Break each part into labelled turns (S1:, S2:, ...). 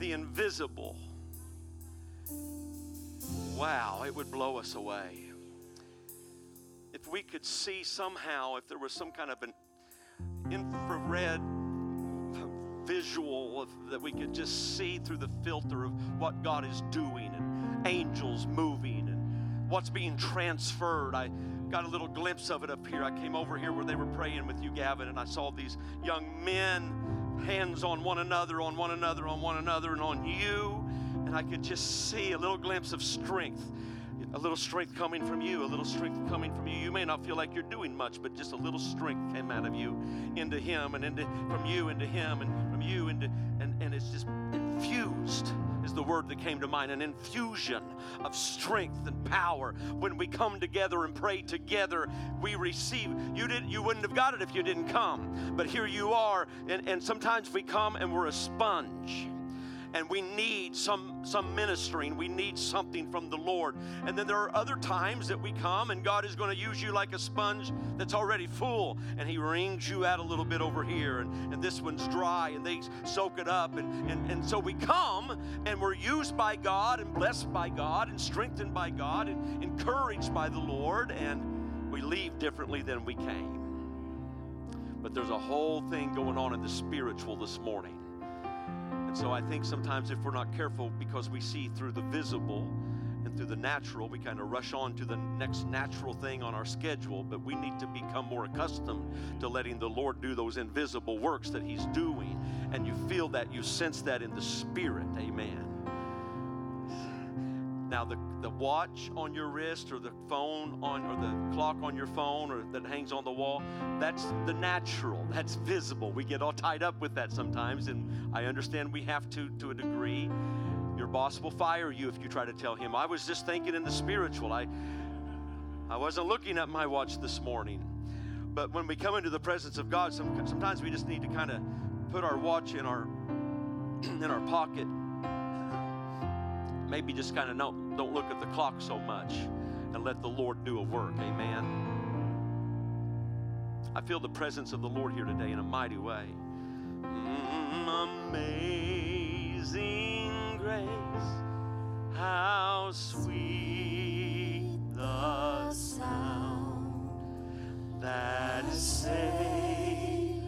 S1: the invisible, wow, it would blow us away. If we could see somehow, if there was some kind of an infrared visual of, that we could just see through the filter of what God is doing and angels moving and what's being transferred. I got a little glimpse of it up here. I came over here where they were praying with you, Gavin, and I saw these young men, hands on one another, on one another, on one another, and on you. And I could just see a little glimpse of strength a little strength coming from you, a little strength coming from you. You may not feel like you're doing much, but just a little strength came out of you into him and into from you into him and from you into and, and it's just infused is the word that came to mind an infusion of strength and power. When we come together and pray together we receive. You didn't you wouldn't have got it if you didn't come. But here you are and, and sometimes we come and we're a sponge and we need some some ministering. We need something from the lord. And then there are other times that we come and god is going to use you like a sponge that's already full and he wrings you out a little bit over here and, and this one's dry and they soak it up and, and, and so we come and we're used by god and blessed by god and strengthened by god and encouraged by the lord and we leave differently than we came. But there's a whole thing going on in the spiritual this morning and so I think sometimes if we're not careful, because we see through the visible and through the natural, we kind of rush on to the next natural thing on our schedule, but we need to become more accustomed to letting the Lord do those invisible works that He's doing. And you feel that, you sense that in the Spirit. Amen. Now, the, the watch on your wrist or the phone on or the clock on your phone or that hangs on the wall, that's the natural. That's visible. We get all tied up with that sometimes, and I understand we have to to a degree. Your boss will fire you if you try to tell him, I was just thinking in the spiritual. I I wasn't looking at my watch this morning. But when we come into the presence of God, some, sometimes we just need to kind of put our watch in our in our pocket maybe just kind of don't, don't look at the clock so much and let the Lord do a work. Amen. I feel the presence of the Lord here today in a mighty way. Mm, amazing grace, how sweet the sound that saved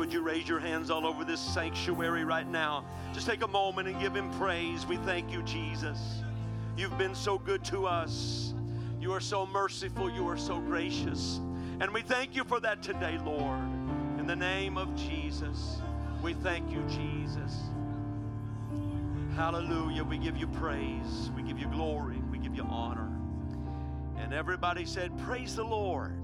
S1: would you raise your hands all over this sanctuary right now? Just take a moment and give him praise. We thank you, Jesus. You've been so good to us. You are so merciful. You are so gracious. And we thank you for that today, Lord. In the name of Jesus, we thank you, Jesus. Hallelujah. We give you praise. We give you glory. We give you honor. And everybody said, Praise the Lord.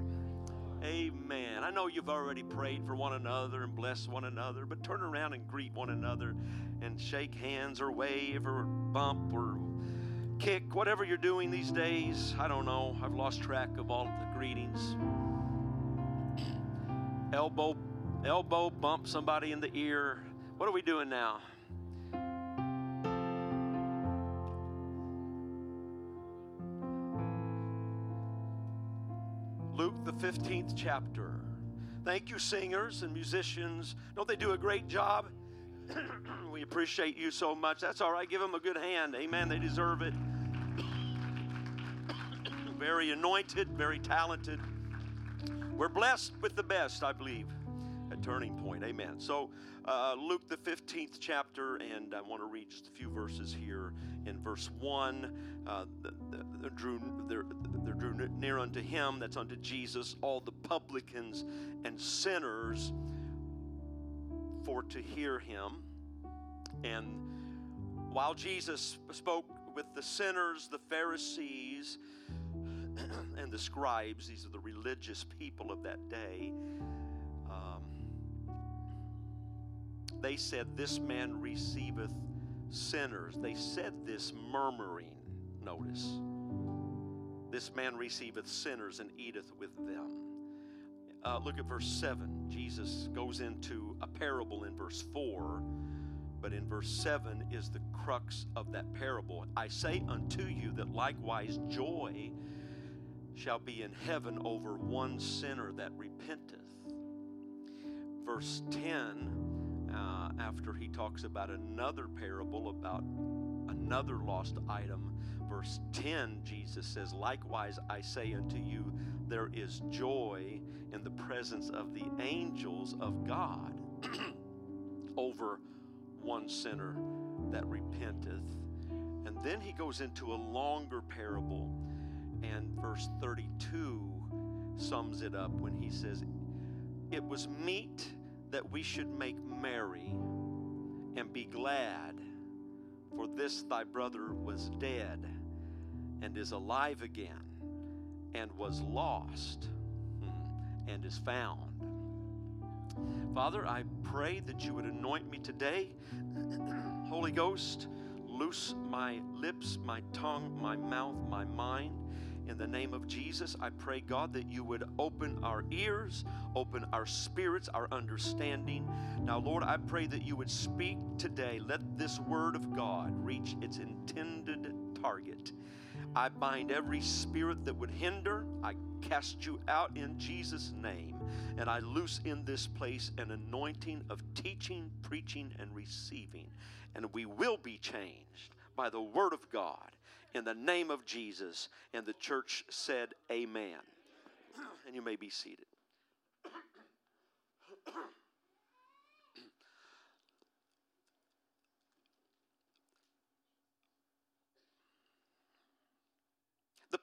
S1: Amen. I know you've already prayed for one another and blessed one another, but turn around and greet one another and shake hands or wave or bump or kick, whatever you're doing these days. I don't know. I've lost track of all of the greetings. elbow, elbow bump somebody in the ear. What are we doing now? Luke, the 15th chapter. Thank you, singers and musicians. Don't they do a great job? we appreciate you so much. That's all right. Give them a good hand. Amen. They deserve it. very anointed, very talented. We're blessed with the best, I believe, at Turning Point. Amen. So, uh, Luke, the 15th chapter, and I want to read just a few verses here. In verse 1, uh, the, the, the drew, drew near unto him, that's unto Jesus, all the publicans and sinners for to hear him. And while Jesus spoke with the sinners, the Pharisees, and the scribes, these are the religious people of that day, um, they said, This man receiveth sinners. They said this murmuring. Notice. This man receiveth sinners and eateth with them. Uh, look at verse 7. Jesus goes into a parable in verse 4, but in verse 7 is the crux of that parable. I say unto you that likewise joy shall be in heaven over one sinner that repenteth. Verse 10 uh, after he talks about another parable about another lost item. Verse 10, Jesus says, Likewise I say unto you, there is joy in the presence of the angels of God over one sinner that repenteth. And then he goes into a longer parable, and verse 32 sums it up when he says, It was meet that we should make merry and be glad, for this thy brother was dead and is alive again, and was lost hmm, and is found. Father, I pray that you would anoint me today. Holy Ghost, loose my lips, my tongue, my mouth, my mind in the name of Jesus, I pray, God, that you would open our ears, open our spirits, our understanding. Now, Lord, I pray that you would speak today. Let this word of God reach its intended target. I bind every spirit that would hinder. I cast you out in Jesus' name. And I loose in this place an anointing of teaching, preaching, and receiving. And we will be changed by the word of God in the name of Jesus. And the church said, Amen. And you may be seated.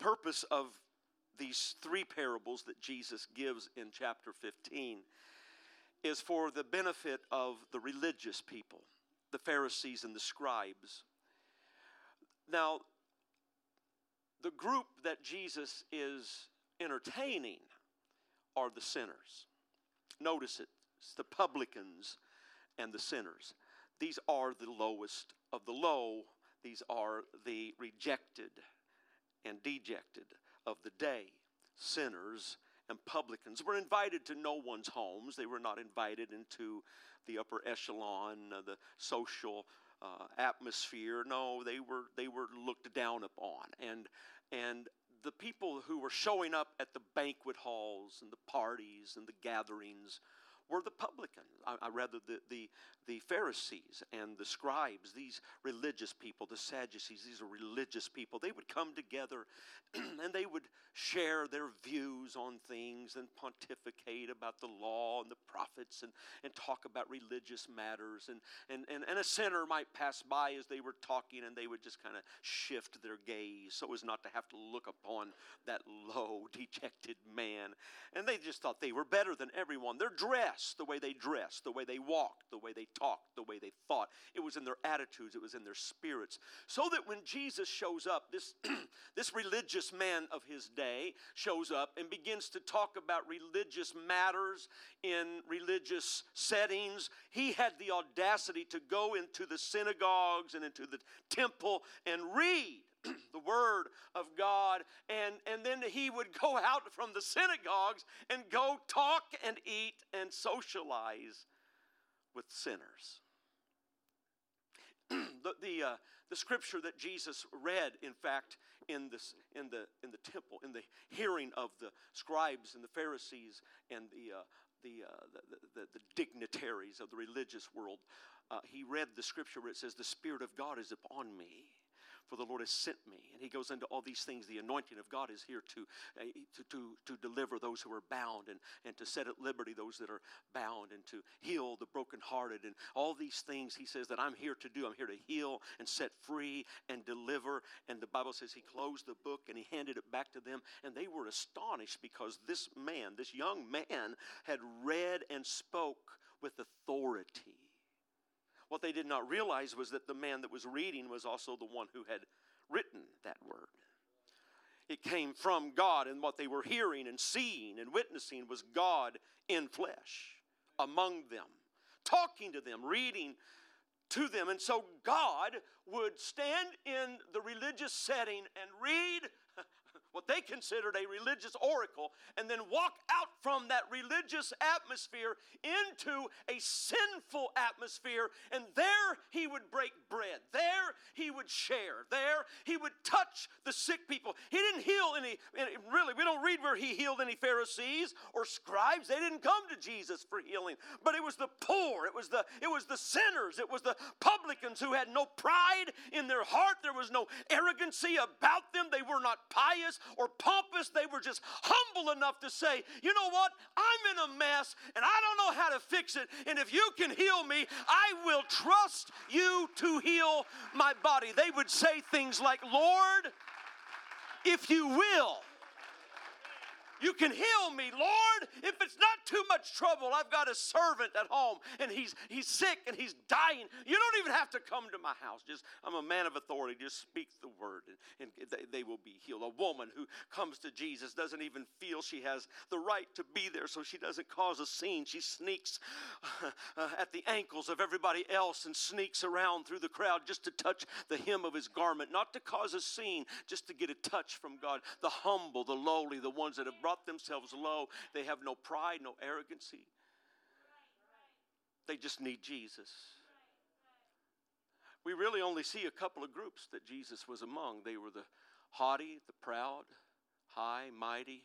S1: Purpose of these three parables that Jesus gives in chapter 15 is for the benefit of the religious people, the Pharisees and the scribes. Now, the group that Jesus is entertaining are the sinners. Notice it, it's the publicans and the sinners. These are the lowest of the low, these are the rejected and dejected of the day. Sinners and publicans were invited to no one's homes. They were not invited into the upper echelon, uh, the social uh, atmosphere. No, they were they were looked down upon, and and the people who were showing up at the banquet halls and the parties and the gatherings were the publicans, I, I rather the, the, the Pharisees and the scribes, these religious people, the Sadducees, these are religious people. They would come together and they would share their views on things and pontificate about the law and the prophets and, and talk about religious matters. And, and, and, and a sinner might pass by as they were talking and they would just kind of shift their gaze so as not to have to look upon that low, dejected man. And they just thought they were better than everyone. Their dress, the way they dressed, the way they walked, the way they talked, the way they thought. It was in their attitudes, it was in their spirits. So that when Jesus shows up, this, this religious man of his day shows up and begins to talk about religious matters in religious settings, he had the audacity to go into the synagogues and into the temple and read the word of God, and, and then he would go out from the synagogues and go talk and eat and socialize with sinners. the, the, uh, the scripture that Jesus read, in fact, in, this, in, the, in the temple, in the hearing of the scribes and the Pharisees and the, uh, the, uh, the, the, the, dignitaries of the religious world, uh, he read the scripture where it says, The Spirit of God is upon me for the Lord has sent me. And he goes into all these things. The anointing of God is here to, uh, to, to, to deliver those who are bound and, and to set at liberty those that are bound and to heal the brokenhearted and all these things he says that I'm here to do. I'm here to heal and set free and deliver. And the Bible says he closed the book and he handed it back to them. And they were astonished because this man, this young man, had read and spoke with authority. What they did not realize was that the man that was reading was also the one who had written that word. It came from God, and what they were hearing and seeing and witnessing was God in flesh among them, talking to them, reading to them. And so God would stand in the religious setting and read what they considered a religious oracle, and then walk out from that religious atmosphere into a sinful atmosphere. And there he would break bread. There he would share. There he would touch the sick people. He didn't heal any, really, we don't read where he healed any Pharisees or scribes. They didn't come to Jesus for healing. But it was the poor, it was the, it was the sinners, it was the publicans who had no pride in their heart. There was no arrogancy about them. They were not pious or pompous. They were just humble enough to say, you know what? I'm in a mess and I don't know how to fix it. And if you can heal me, I will trust you to heal my body. They would say things like, Lord, if you will. You can heal me, Lord. If it's not too much trouble, I've got a servant at home and he's he's sick and he's dying. You don't even have to come to my house. Just I'm a man of authority. Just speak the word and, and they, they will be healed. A woman who comes to Jesus doesn't even feel she has the right to be there, so she doesn't cause a scene. She sneaks uh, at the ankles of everybody else and sneaks around through the crowd just to touch the hem of his garment, not to cause a scene, just to get a touch from God. The humble, the lowly, the ones that have brought brought themselves low. They have no pride, no arrogancy. They just need Jesus. We really only see a couple of groups that Jesus was among. They were the haughty, the proud, high, mighty,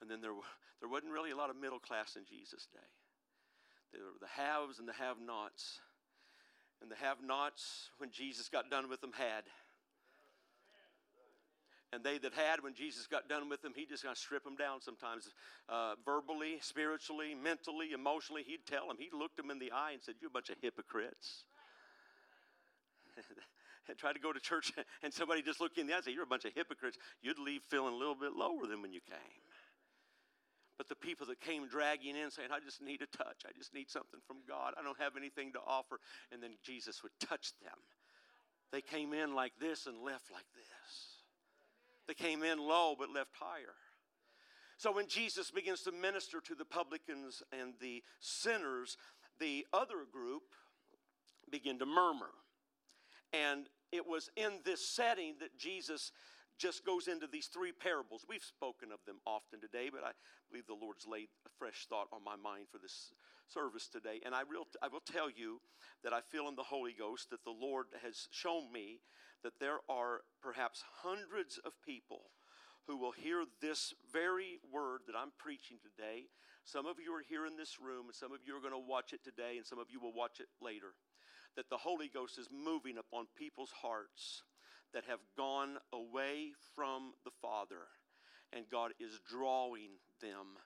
S1: and then there, there wasn't really a lot of middle class in Jesus' day. There were the haves and the have nots. And the have nots, when Jesus got done with them, had. And they that had, when Jesus got done with them, he just kind of strip them down sometimes, uh, verbally, spiritually, mentally, emotionally. He'd tell them. He looked them in the eye and said, You're a bunch of hypocrites." and try to go to church and somebody just look you in the eye and say, You're a bunch of hypocrites, you'd leave feeling a little bit lower than when you came. But the people that came dragging in saying, I just need a touch, I just need something from God, I don't have anything to offer, and then Jesus would touch them. They came in like this and left like this. They came in low but left higher. So when Jesus begins to minister to the publicans and the sinners, the other group begin to murmur. And it was in this setting that Jesus just goes into these three parables. We've spoken of them often today, but I believe the Lord's laid a fresh thought on my mind for this service today. And I, will, I will tell you that I feel in the Holy Ghost that the Lord has shown me that there are perhaps hundreds of people who will hear this very word that I'm preaching today Some of you are here in this room, and some of you are going to watch it today, and some of you will watch it later. That the Holy Ghost is moving upon people's hearts that have gone away from the Father, and God is drawing them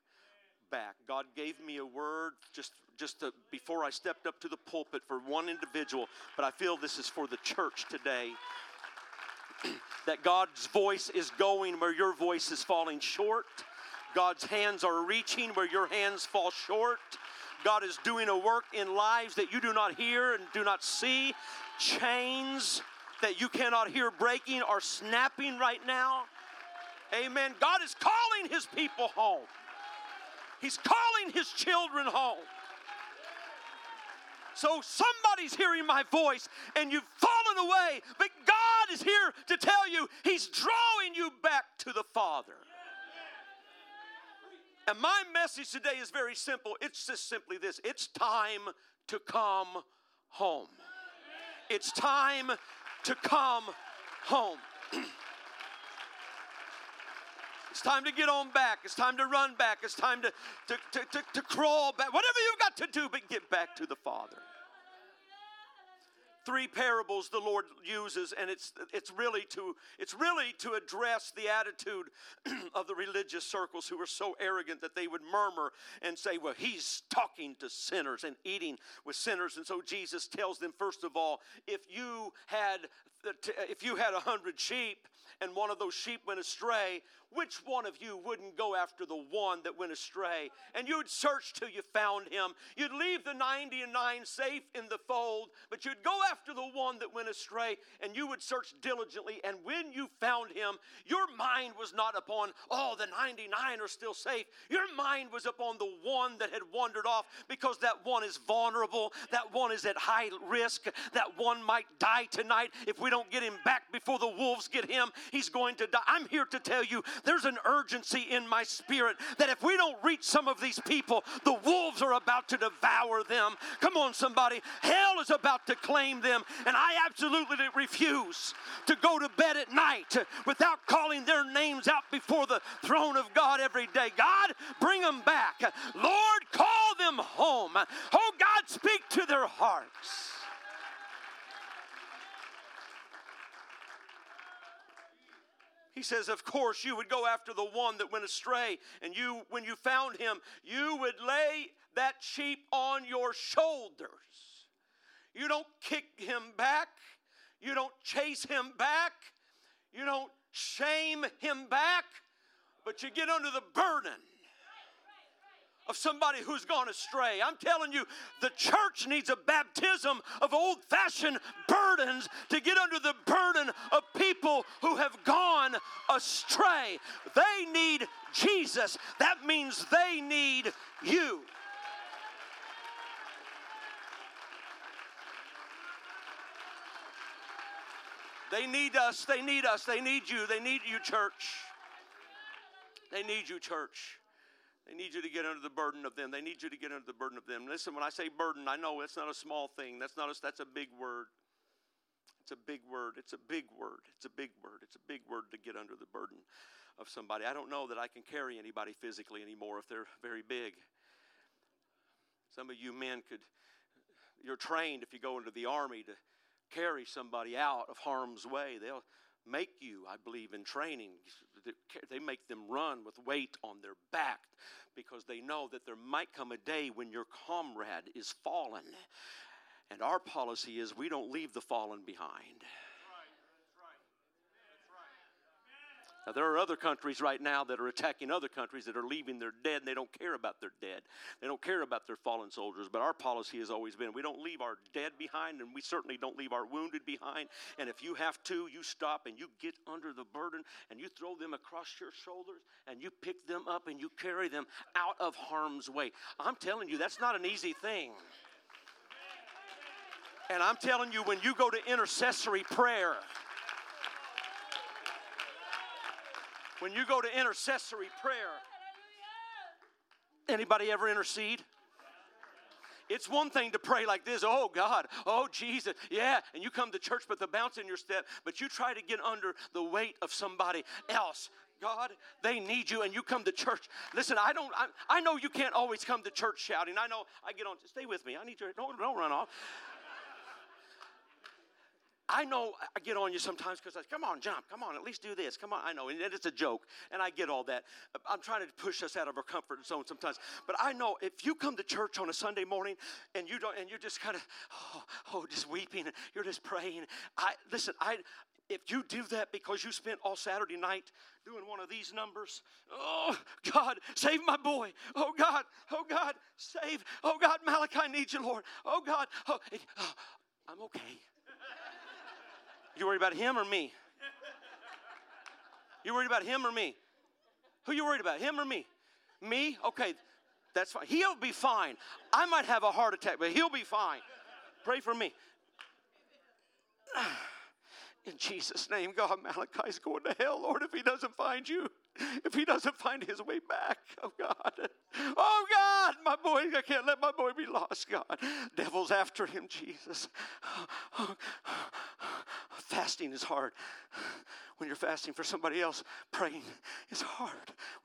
S1: back. God gave me a word just just to, before I stepped up to the pulpit for one individual, but I feel this is for the church today. That God's voice is going where your voice is falling short. God's hands are reaching where your hands fall short. God is doing a work in lives that you do not hear and do not see. Chains that you cannot hear breaking are snapping right now. Amen. God is calling his people home. He's calling his children home. So somebody's hearing my voice and you've fallen away, but God is here to tell you He's drawing you back to the Father. And my message today is very simple. It's just simply this it's time to come home. It's time to come home. It's time to get on back. It's time to run back. It's time to, to, to, to, to crawl back. Whatever you've got to do, but get back to the Father three parables the Lord uses, and it's, it's, really, to, it's really to address the attitude of the religious circles who were so arrogant that they would murmur and say, Well, he's talking to sinners and eating with sinners. And so Jesus tells them, first of all, if you had if you had a hundred sheep and one of those sheep went astray, which one of you wouldn't go after the one that went astray? And you'd search till you found him. You'd leave the 99 safe in the fold, but you'd go after the one that went astray, and you would search diligently. And when you found him, your mind was not upon, oh, the 99 are still safe. Your mind was upon the one that had wandered off because that one is vulnerable, that one is at high risk, that one might die tonight. If we don't get him back before the wolves get him, he's going to die. I'm here to tell you there's an urgency in my spirit that if we don't reach some of these people, the wolves are about to devour them. Come on, somebody. Hell is about to claim them. And I absolutely refuse to go to bed at night without calling their names out before the throne of God every day. God, bring them back. Lord, call them home. Oh, God, speak to their hearts. He says, Of course, you would go after the one that went astray, and you, when you found him, you would lay that sheep on your shoulders. You don't kick him back, you don't chase him back, you don't shame him back, but you get under the burden of somebody who's gone astray. I'm telling you, the church needs a baptism of old fashioned burdens to get under the burden of people who have gone astray. They need Jesus. That means they need you. They need us. They need us. They need you. They need you, church. They need you, church. They need you to get under the burden of them. They need you to get under the burden of them. Listen, when I say burden, I know it's not a small thing. That's not a, that's a big word. It's a big word. It's a big word. It's a big word. It's a big word to get under the burden of somebody. I don't know that I can carry anybody physically anymore if they're very big. Some of you men could, you're trained if you go into the army to carry somebody out of harm's way. They'll make you, I believe, in training. They make them run with weight on their back because they know that there might come a day when your comrade is fallen. And our policy is we don't leave the fallen behind. Now, there are other countries right now that are attacking other countries that are leaving their dead and they don't care about their dead. They don't care about their fallen soldiers. But our policy has always been we don't leave our dead behind and we certainly don't leave our wounded behind. And if you have to, you stop and you get under the burden and you throw them across your shoulders and you pick them up and you carry them out of harm's way. I'm telling you, that's not an easy thing. And I'm telling you, when you go to intercessory prayer, When you go to intercessory prayer, anybody ever intercede? It's one thing to pray like this, oh God, oh Jesus, yeah, and you come to church with the bounce in your step, but you try to get under the weight of somebody else. God, they need you, and you come to church. Listen, I don't. I, I know you can't always come to church shouting. I know. I get on. Stay with me. I need you. Don't don't run off. I know I get on you sometimes because I come on, jump, come on, at least do this, come on. I know, and it's a joke, and I get all that. I'm trying to push us out of our comfort zone sometimes, but I know if you come to church on a Sunday morning and you don't, and you're just kind of, oh, oh, just weeping, you're just praying. I listen. I if you do that because you spent all Saturday night doing one of these numbers, oh God, save my boy. Oh God, oh God, save. Oh God, Malachi needs you, Lord. Oh God, oh, oh I'm okay. You worried about him or me? You worried about him or me? Who you worried about, him or me? Me? Okay, that's fine. He'll be fine. I might have a heart attack, but he'll be fine. Pray for me. In Jesus' name, God, Malachi's going to hell, Lord, if he doesn't find you, if he doesn't find his way back. Oh, God. Oh, God, my boy, I can't let my boy be lost, God. Devil's after him, Jesus. Oh, oh, Fasting is hard. When you're fasting for somebody else, praying is hard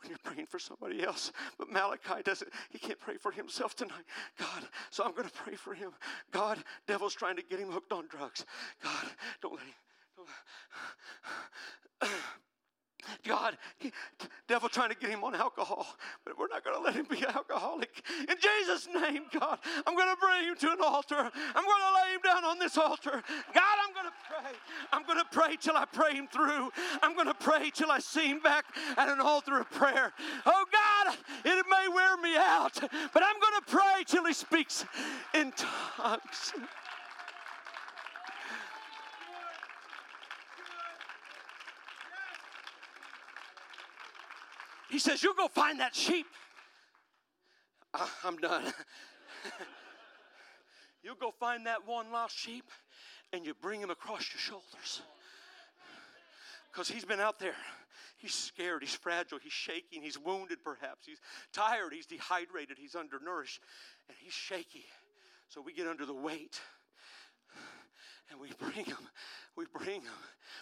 S1: when you're praying for somebody else. But Malachi doesn't, he can't pray for himself tonight. God, so I'm going to pray for him. God, devil's trying to get him hooked on drugs. God, don't let him. God, devil trying to get him on alcohol, but we're not going to let him be an alcoholic. In Jesus' name, God, I'm going to bring him to an altar. I'm going to lay him down on this altar. God, I'm going to pray. I'm going to pray till I pray him through. I'm going to pray till I see him back at an altar of prayer. Oh, God, it may wear me out, but I'm going to pray till he speaks in tongues. He says, You go find that sheep. Uh, I'm done. you go find that one lost sheep and you bring him across your shoulders. Because he's been out there. He's scared, he's fragile, he's shaking, he's wounded perhaps, he's tired, he's dehydrated, he's undernourished, and he's shaky. So we get under the weight and we bring him we bring them.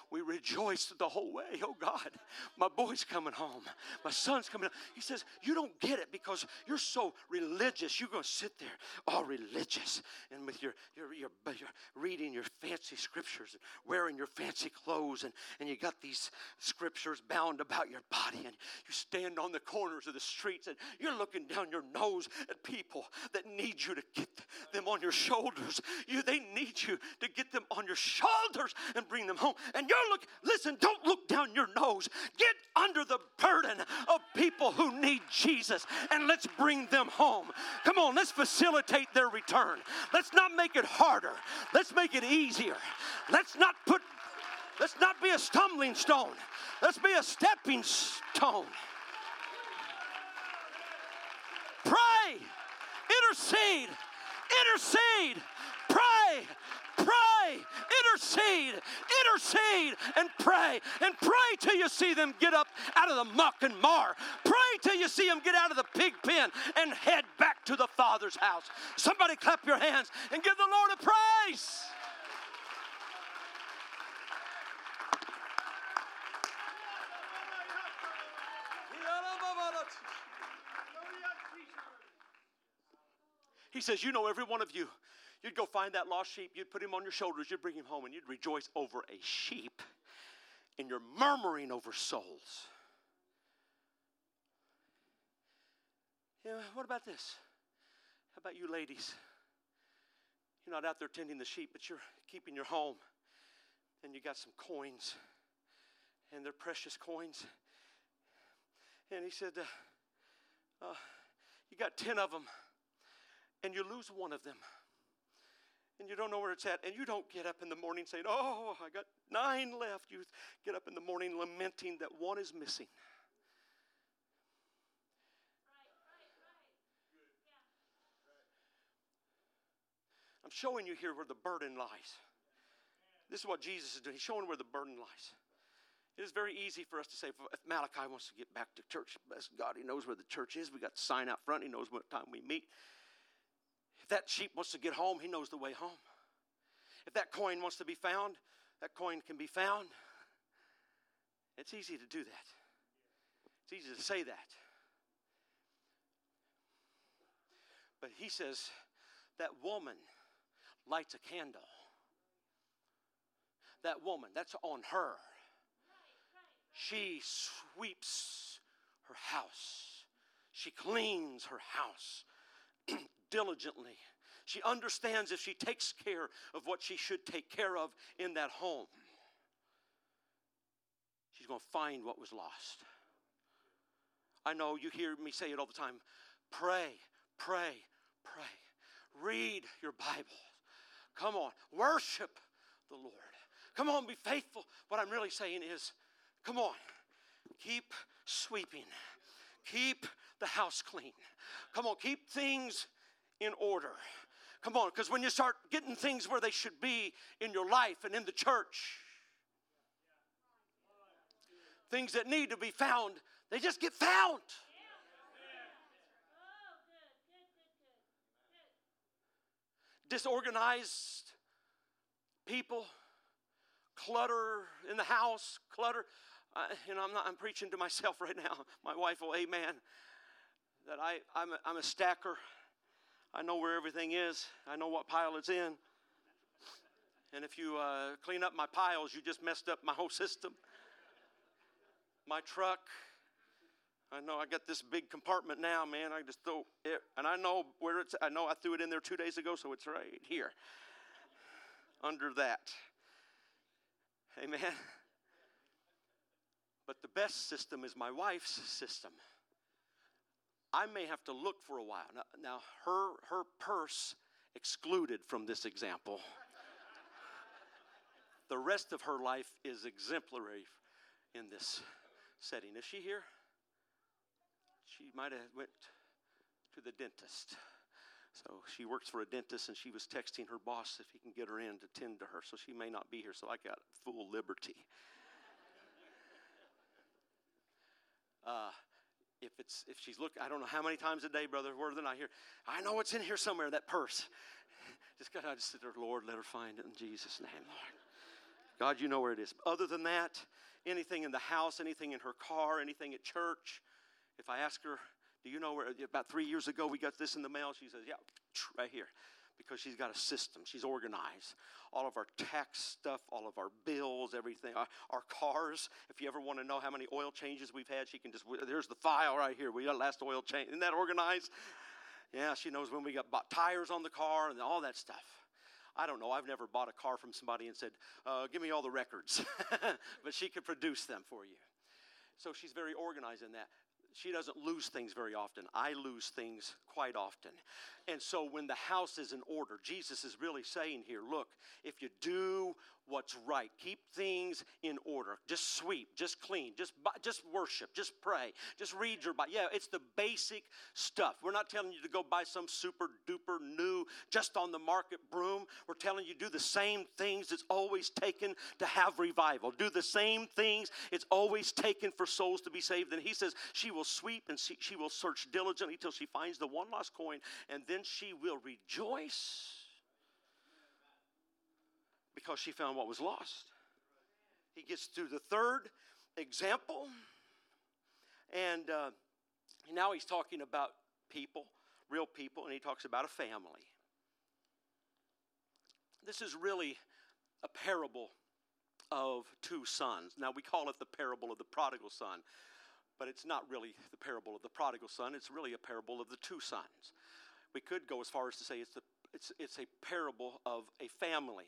S1: We rejoice the whole way. Oh God, my boy's coming home. My son's coming home. He says, You don't get it because you're so religious. You're going to sit there all religious and with your, your, your, your reading your fancy scriptures and wearing your fancy clothes and, and you got these scriptures bound about your body and you stand on the corners of the streets and you're looking down your nose at people that need you to get them on your shoulders. You, they need you to get them on your shoulders and bring them home. And you're look, listen, don't look down your nose. Get under the burden of people who need Jesus and let's bring them home. Come on, let's facilitate their return. Let's not make it harder. Let's make it easier. Let's not put let's not be a stumbling stone. Let's be a stepping stone. Pray, intercede, intercede, pray, Pray, intercede, intercede, and pray. And pray till you see them get up out of the muck and mar. Pray till you see them get out of the pig pen and head back to the Father's house. Somebody clap your hands and give the Lord a praise. He says, You know, every one of you You'd go find that lost sheep, you'd put him on your shoulders, you'd bring him home, and you'd rejoice over a sheep, and you're murmuring over souls. What about this? How about you ladies? You're not out there tending the sheep, but you're keeping your home, and you got some coins, and they're precious coins. And he said, uh, uh, You got 10 of them, and you lose one of them and you don't know where it's at, and you don't get up in the morning saying, Oh, I got nine left. You get up in the morning lamenting that one is missing. I'm showing you here where the burden lies. This is what Jesus is doing. He's showing where the burden lies. It is very easy for us to say, if Malachi wants to get back to church, bless God, he knows where the church is. We got the sign out front. He knows what time we meet that sheep wants to get home, he knows the way home. If that coin wants to be found, that coin can be found. It's easy to do that. It's easy to say that. But he says that woman lights a candle. That woman, that's on her. She sweeps her house. She cleans her house diligently. She understands if she takes care of what she should take care of in that home, she's going to find what was lost. I know you hear me say it all the time pray, pray, pray. Read your Bible. Come on, worship the Lord. Come on, be faithful. What I'm really saying is, come on, keep sweeping, keep the house clean. Come on, keep things in order. Come on, because when you start getting things where they should be in your life and in the church, things that need to be found, they just get found. Disorganized people, clutter in the house, clutter. Uh, know, I'm not. I'm preaching to myself right now. My wife will, amen. That I, I'm a, I'm a stacker. I know where everything is. I know what pile it's in. And if you uh, clean up my piles, you just messed up my whole system. My truck. I know I got this big compartment now, man. I just throw it, and I know where it's. I know I threw it in there two days ago, so it's right here, under that. Amen. But the best system is my wife's system. I may have to look for a while. Now, now her, her purse excluded from this example. the rest of her life is exemplary in this setting. Is she here? She might have went to the dentist. So she works for a dentist and she was texting her boss if he can get her in to tend to her. So she may not be here, so I got full liberty. Uh, if it's if she's looking, I don't know how many times a day, brother, word than I hear, I know it's in here somewhere, that purse. Just gotta just sit there, Lord, let her find it in Jesus' name, Lord. God, you know where it is. Other than that, anything in the house, anything in her car, anything at church, if I ask her, do you know where about three years ago we got this in the mail? She says, Yeah, right here because she's got a system. She's organized. All of our tax stuff, all of our bills, everything. Our, our, cars, if you ever want to know how many oil changes we've had, she can just, there's the file right here. We got last oil change. Isn't that organized? Yeah, she knows when we got bought tires on the car and all that stuff. I don't know. I've never bought a car from somebody and said, uh, give me all the records. but she could produce them for you. So she's very organized in that she doesn't lose things very often. I lose things quite often. And so when the house is in order, Jesus is really saying here look, if you do what's right, keep things in order, just sweep, just clean, just, just worship, just pray, just read your Bible. Yeah, it's the basic stuff. We're not telling you to go buy some super duper new, just on the market broom. We're telling you do the same things it's always taken to have revival. Do the same things it's always taken for souls to be saved. And he says she will sweep and she will search diligently till she finds the one lost coin, and then she will rejoice because she found what was lost. He gets to the third example, and uh, now he's talking about people, real people, and he talks about a family. This is really a parable of two sons. Now, we call it the parable of the prodigal son, but it's not really the parable of the prodigal son, it's really a parable of the two sons. We could go as far as to say it's, the, it's, it's a parable of a family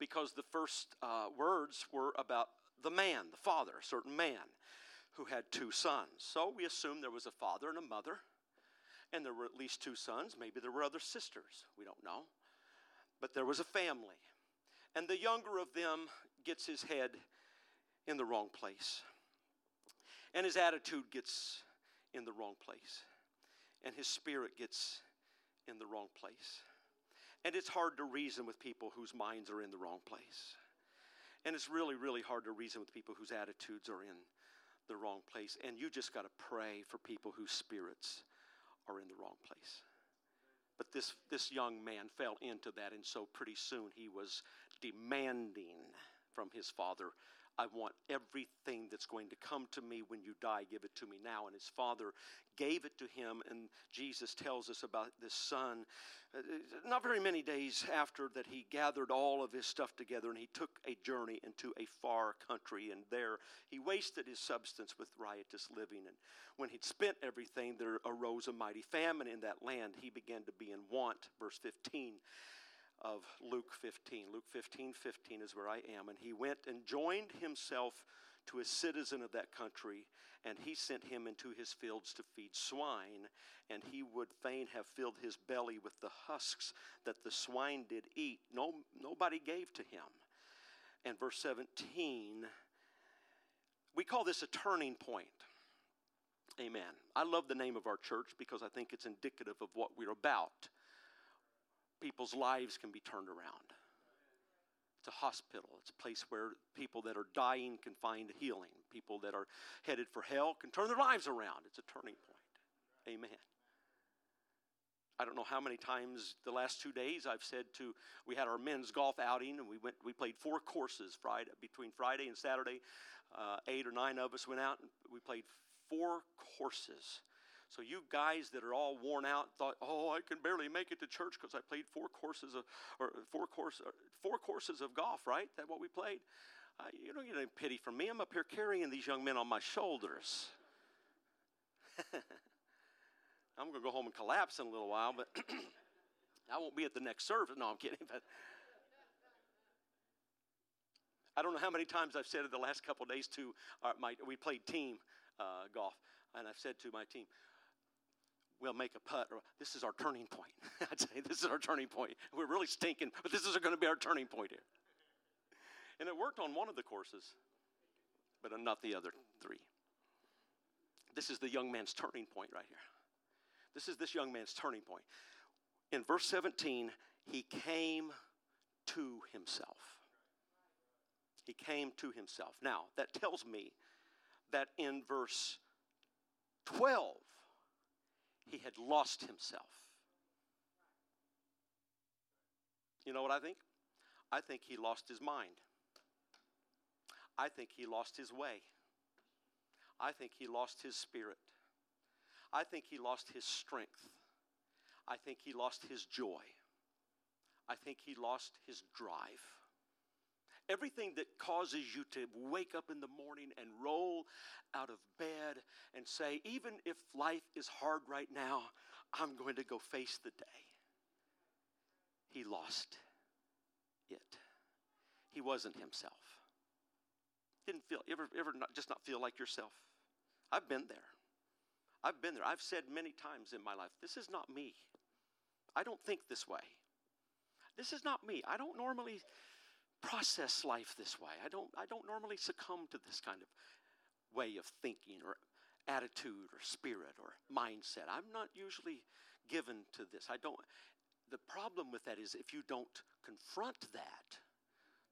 S1: because the first uh, words were about the man, the father, a certain man who had two sons. So we assume there was a father and a mother, and there were at least two sons. Maybe there were other sisters. We don't know. But there was a family. And the younger of them gets his head in the wrong place. And his attitude gets in the wrong place. And his spirit gets in the wrong place. And it's hard to reason with people whose minds are in the wrong place. And it's really, really hard to reason with people whose attitudes are in the wrong place. And you just got to pray for people whose spirits are in the wrong place. But this, this young man fell into that, and so pretty soon he was demanding from his father, I want everything that's going to come to me when you die, give it to me now. And his father gave it to him. And Jesus tells us about this son. Uh, not very many days after that, he gathered all of his stuff together and he took a journey into a far country. And there he wasted his substance with riotous living. And when he'd spent everything, there arose a mighty famine in that land. He began to be in want. Verse 15 of Luke 15. Luke 15 15 is where I am. And he went and joined himself to a citizen of that country, and he sent him into his fields to feed swine. And he would fain have filled his belly with the husks that the swine did eat. No, nobody gave to him. And verse 17, we call this a turning point. Amen. I love the name of our church because I think it's indicative of what we're about people's lives can be turned around. It's a hospital. It's a place where people that are dying can find healing. People that are headed for hell can turn their lives around. It's a turning point. Amen. I don't know how many times the last two days I've said to we had our men's golf outing and we went we played four courses Friday between Friday and Saturday. Uh, eight or nine of us went out and we played four courses. So you guys that are all worn out thought, "Oh, I can barely make it to church because I played four courses of or four course four courses of golf, right? That what we played. Uh, you don't get any pity from me. I'm up here carrying these young men on my shoulders. I'm going to go home and collapse in a little while, but I won't be at the next service. No, I'm kidding. But I don't know how many times I've said it the last couple days to our, my. We played team uh, golf, and I've said to my team, we'll make a putt. Or, this is our turning point. I'd say this is our turning point. We're really stinking, but this is going to be our turning point here. And it worked on one of the courses, but not the other three. This is the young man's turning point right here. This is this young man's turning point. In verse 17, he came to himself. He came to himself. Now, that tells me that in verse 12, he had lost himself. You know what I think? I think he lost his mind. I think he lost his way. I think he lost his spirit. I think he lost his strength. I think he lost his joy. I think he lost his drive. Everything that causes you to wake up in the morning and roll out of bed and say, even if life is hard right now, I'm going to go face the day. He lost it. He wasn't himself. Didn't feel, ever, ever not, just not feel like yourself? I've been there. I've been there. I've said many times in my life, this is not me. I don't think this way. This is not me. I don't normally process life this way. I don't, I don't normally succumb to this kind of way of thinking or attitude or spirit or mindset. I'm not usually given to this. I don't. The problem with that is if you don't confront that,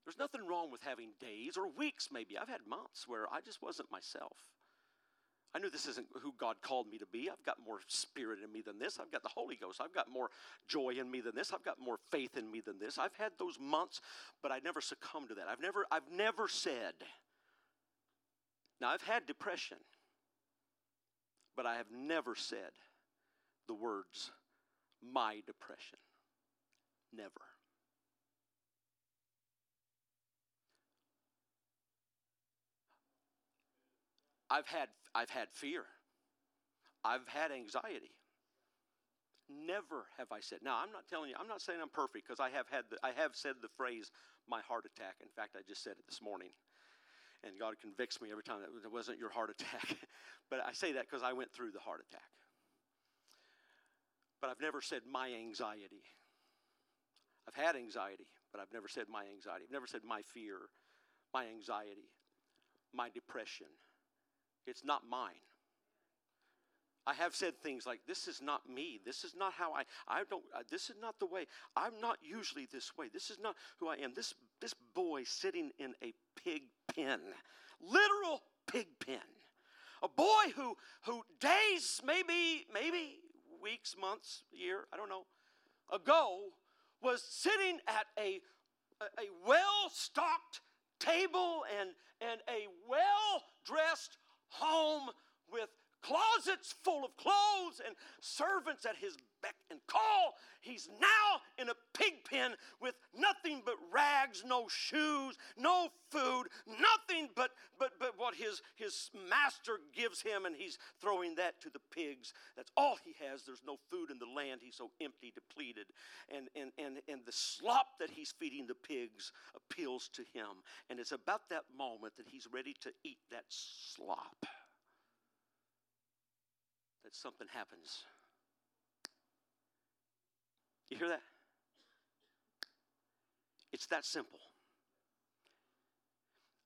S1: there's nothing wrong with having days or weeks, maybe. I've had months where I just wasn't myself. I knew this isn't who God called me to be. I've got more spirit in me than this. I've got the Holy Ghost. I've got more joy in me than this. I've got more faith in me than this. I've had those months, but I never succumbed to that. I've never, I've never said, now I've had depression, but I have never said the words, my depression. Never. I've had, I've had fear. I've had anxiety. Never have I said. Now, I'm not telling you, I'm not saying I'm perfect because I have had I have said the phrase my heart attack. In fact, I just said it this morning. And God convicts me every time that it wasn't your heart attack. but I say that because I went through the heart attack. But I've never said my anxiety. I've had anxiety, but I've never said my anxiety. I've never said my fear, my anxiety, my depression, it's not mine. I have said things like, "This is not me. This is not how I. I don't. Uh, this is not the way. I'm not usually this way. This is not who I am. This this boy sitting in a pig pen, literal pig pen, a boy who who days, maybe maybe weeks, months, year, I don't know, ago, was sitting at a a, well stocked table and, and a well dressed home with closets full of clothes and servants at his beck and call. He's now in a pig pen with nothing but rags, no shoes, no food, nothing but, but, but what his, his master gives him, and he's throwing that to the pigs. That's all he has. There's no food in the land. He's so empty, depleted. And, and, and, and the slop that he's feeding the pigs appeals to him. And it's about that moment that he's ready to eat that slop that something happens. You hear that? It's that simple.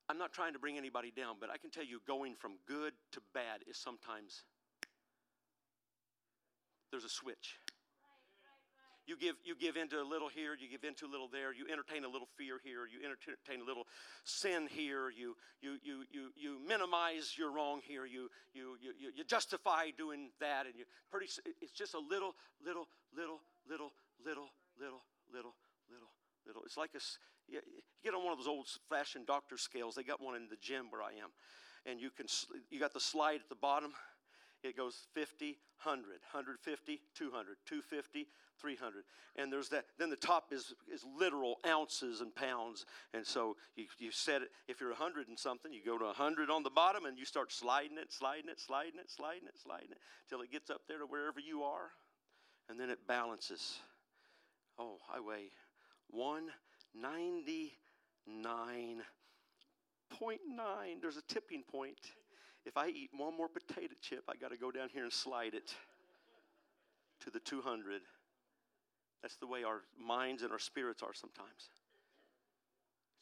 S1: I'm not trying to bring anybody down, but I can tell you going from good to bad is sometimes there's a switch you give, you give into a little here, you give into a little there, you entertain a little fear here, you entertain a little sin here, you, you, you, you, you minimize your wrong here, you, you, you, you justify doing that, and you pretty, it's just a little, little, little, little, little, little, little, little. Little. It's like a, you get on one of those old-fashioned doctor scales. They got one in the gym where I am, and you can you got the slide at the bottom, it goes 50, 100, 150, 200, 250, 300. And there's that, then the top is, is literal ounces and pounds. And so you, you set it, if you're 100 and something, you go to 100 on the bottom and you start sliding it, sliding it, sliding it, sliding it, sliding it, till it gets up there to wherever you are. And then it balances. Oh, I weigh 199.9. There's a tipping point. If I eat one more potato chip, I got to go down here and slide it to the 200. That's the way our minds and our spirits are sometimes.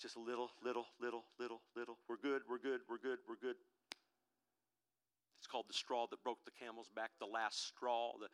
S1: Just a little, little, little, little, little. We're good, we're good, we're good, we're good. It's called the straw that broke the camel's back, the last straw, the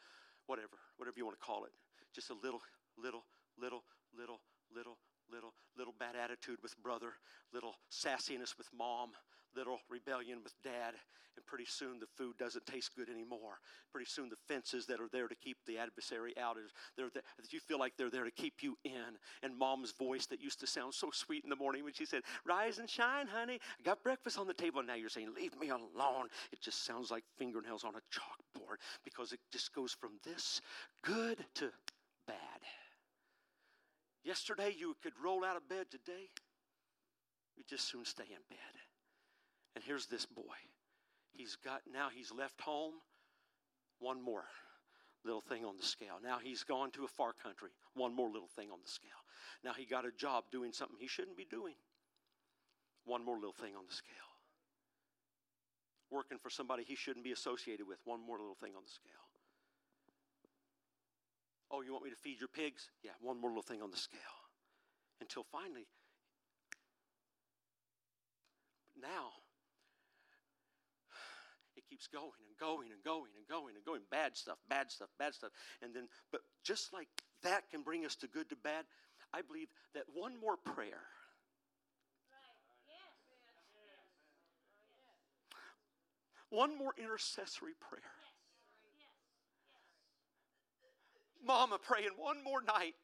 S1: whatever, whatever you want to call it. Just a little, little, little, little, little, little, little bad attitude with brother, little sassiness with mom, little rebellion with dad, and pretty soon the food doesn't taste good anymore. Pretty soon the fences that are there to keep the adversary out, they're there, that you feel like they're there to keep you in. And mom's voice that used to sound so sweet in the morning when she said, Rise and shine, honey. I got breakfast on the table. And now you're saying, Leave me alone. It just sounds like fingernails on a chalkboard because it just goes from this good to bad. Yesterday you could roll out of bed. Today, you just soon stay in bed. And here's this boy. He's got, now he's left home. One more little thing on the scale. Now he's gone to a far country. One more little thing on the scale. Now he got a job doing something he shouldn't be doing. One more little thing on the scale. Working for somebody he shouldn't be associated with. One more little thing on the scale. Oh, you want me to feed your pigs? Yeah, one more little thing on the scale. Until finally, now keeps going and going and going and going and going. Bad stuff, bad stuff, bad stuff. And then, but just like that can bring us to good to bad, I believe that one more prayer. One more intercessory prayer. Mama praying one more night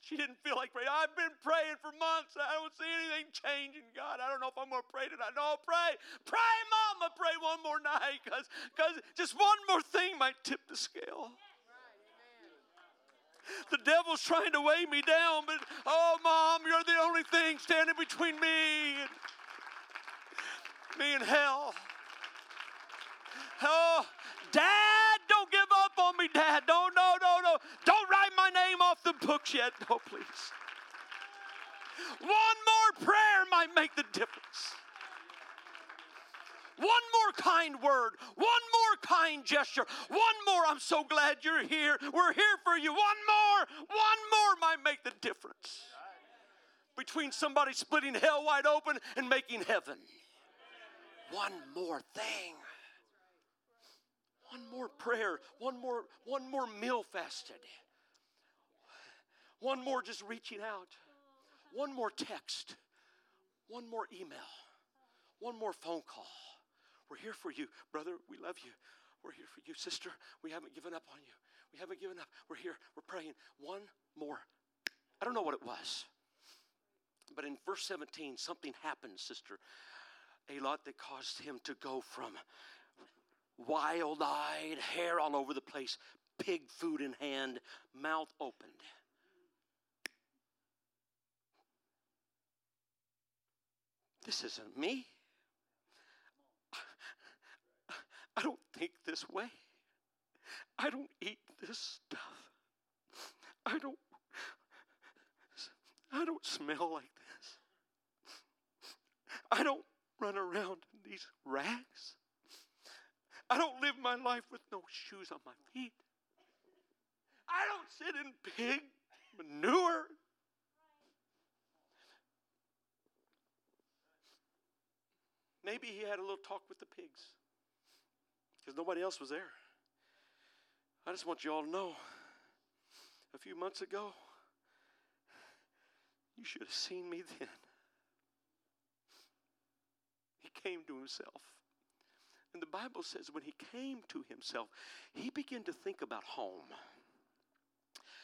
S1: she didn't feel like praying. I've been praying for months. I don't see anything changing, God. I don't know if I'm going to pray tonight. No, pray. Pray, Mama. Pray one more night because just one more thing might tip the scale. The devil's trying to weigh me down, but oh, Mom, you're the only thing standing between me and me and hell. Oh, Dad, don't give up on me, Dad. No, no, no, no. Don't write my name off the books yet. No, please. One more prayer might make the difference. One more kind word, one more kind gesture, one more, I'm so glad you're here. We're here for you. One more, one more might make the difference between somebody splitting hell wide open and making heaven. One more thing one more prayer, one more, one more meal fasted, one more just reaching out, one more text, one more email, one more phone call. We're here for you, brother. We love you. We're here for you, sister. We haven't given up on you. We haven't given up. We're here. We're praying. One more. I don't know what it was, But in verse 17, something happened, sister. A lot that caused him to go from wild eyed, hair all over the place, pig food in hand, mouth opened. This isn't me. I don't think this way. I don't eat this stuff. I don't I don't smell like this. I don't run around in these rags. I don't live my life with no shoes on my feet. I don't sit in pig manure. Maybe he had a little talk with the pigs because nobody else was there. I just want you all to know a few months ago, you should have seen me then. He came to himself. And the Bible says when he came to himself, he began to think about home.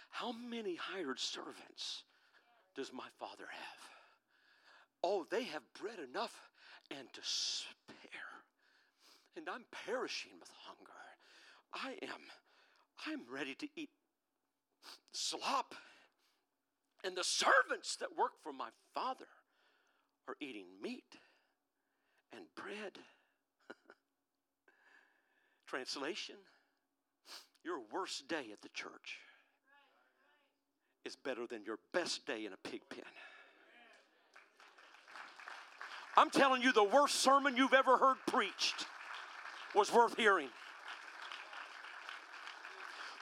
S1: How many hired servants does my father have? Oh, they have bread enough and despair. And I'm perishing with hunger. I am I'm ready to eat slop. And the servants that work for my father are eating meat and bread. Translation Your worst day at the church is better than your best day in a pig pen. I'm telling you, the worst sermon you've ever heard preached was worth hearing.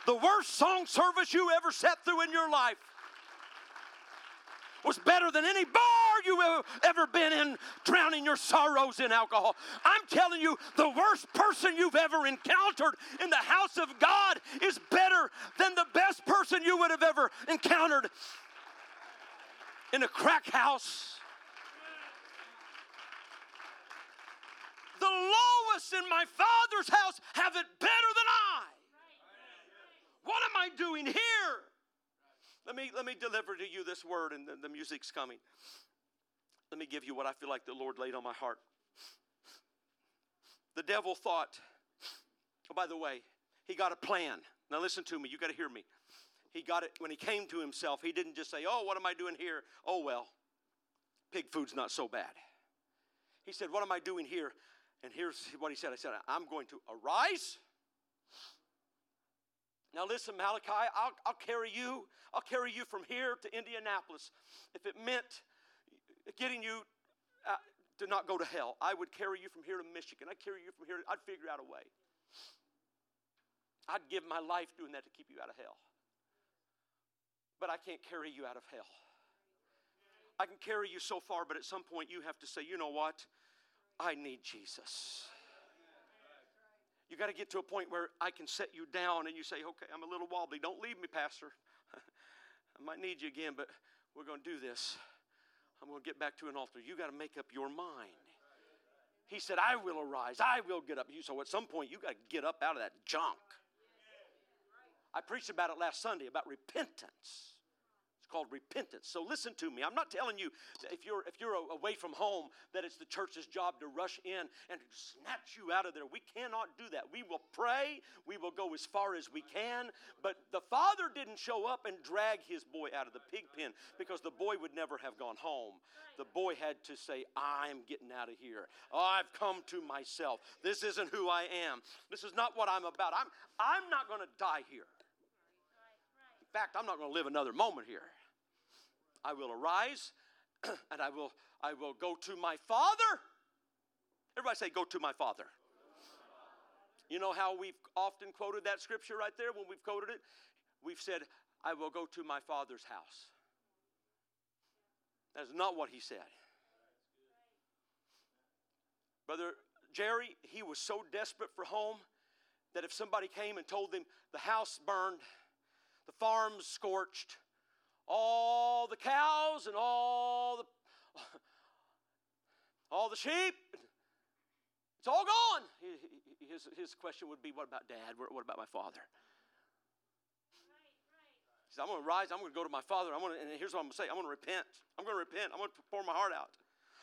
S1: The worst song service you ever sat through in your life was better than any bar you ever been in, drowning your sorrows in alcohol. I'm telling you, the worst person you've ever encountered in the house of God is better than the best person you would have ever encountered in a crack house. The lowest in my father's house have it better than I. What am I doing here? Let me, let me deliver to you this word, and the, the music's coming. Let me give you what I feel like the Lord laid on my heart. The devil thought, oh, by the way, he got a plan. Now, listen to me, you got to hear me. He got it when he came to himself. He didn't just say, Oh, what am I doing here? Oh, well, pig food's not so bad. He said, What am I doing here? And here's what he said I said, I'm going to arise now, listen, Malachi, I'll, I'll carry you. I'll carry you from here to Indianapolis. If it meant getting you uh, to not go to hell, I would carry you from here to Michigan. I'd carry you from here. I'd figure out a way. I'd give my life doing that to keep you out of hell. But I can't carry you out of hell. I can carry you so far, but at some point you have to say, you know what? I need Jesus. You got to get to a point where I can set you down and you say, okay, I'm a little wobbly. Don't leave me, Pastor. I might need you again, but we're going to do this. I'm going to get back to an altar. You got to make up your mind. He said, I will arise. I will get up. You, so at some point, you got to get up out of that junk. I preached about it last Sunday about repentance called repentance. So listen to me. I'm not telling you if you're if you're away from home that it's the church's job to rush in and snatch you out of there. We cannot do that. We will pray. We will go as far as we can. But the father didn't show up and drag his boy out of the pig pen because the boy would never have gone home. The boy had to say, "I'm getting out of here. I've come to myself. This isn't who I am. This is not what I'm about. I'm I'm not going to die here." In fact, I'm not going to live another moment here. I will arise and I will, I will go to my Father. Everybody say, Go to my Father. You know how we've often quoted that scripture right there when we've quoted it? We've said, I will go to my Father's house. That's not what he said. Brother Jerry, he was so desperate for home that if somebody came and told him the house burned, the farm's scorched, all the cows and all the all the sheep. It's all gone. His, his question would be, What about dad? What about my father? He said, I'm going to rise. I'm going to go to my father. I'm going to, and here's what I'm going to say I'm going to repent. I'm going to repent. I'm going to pour my heart out.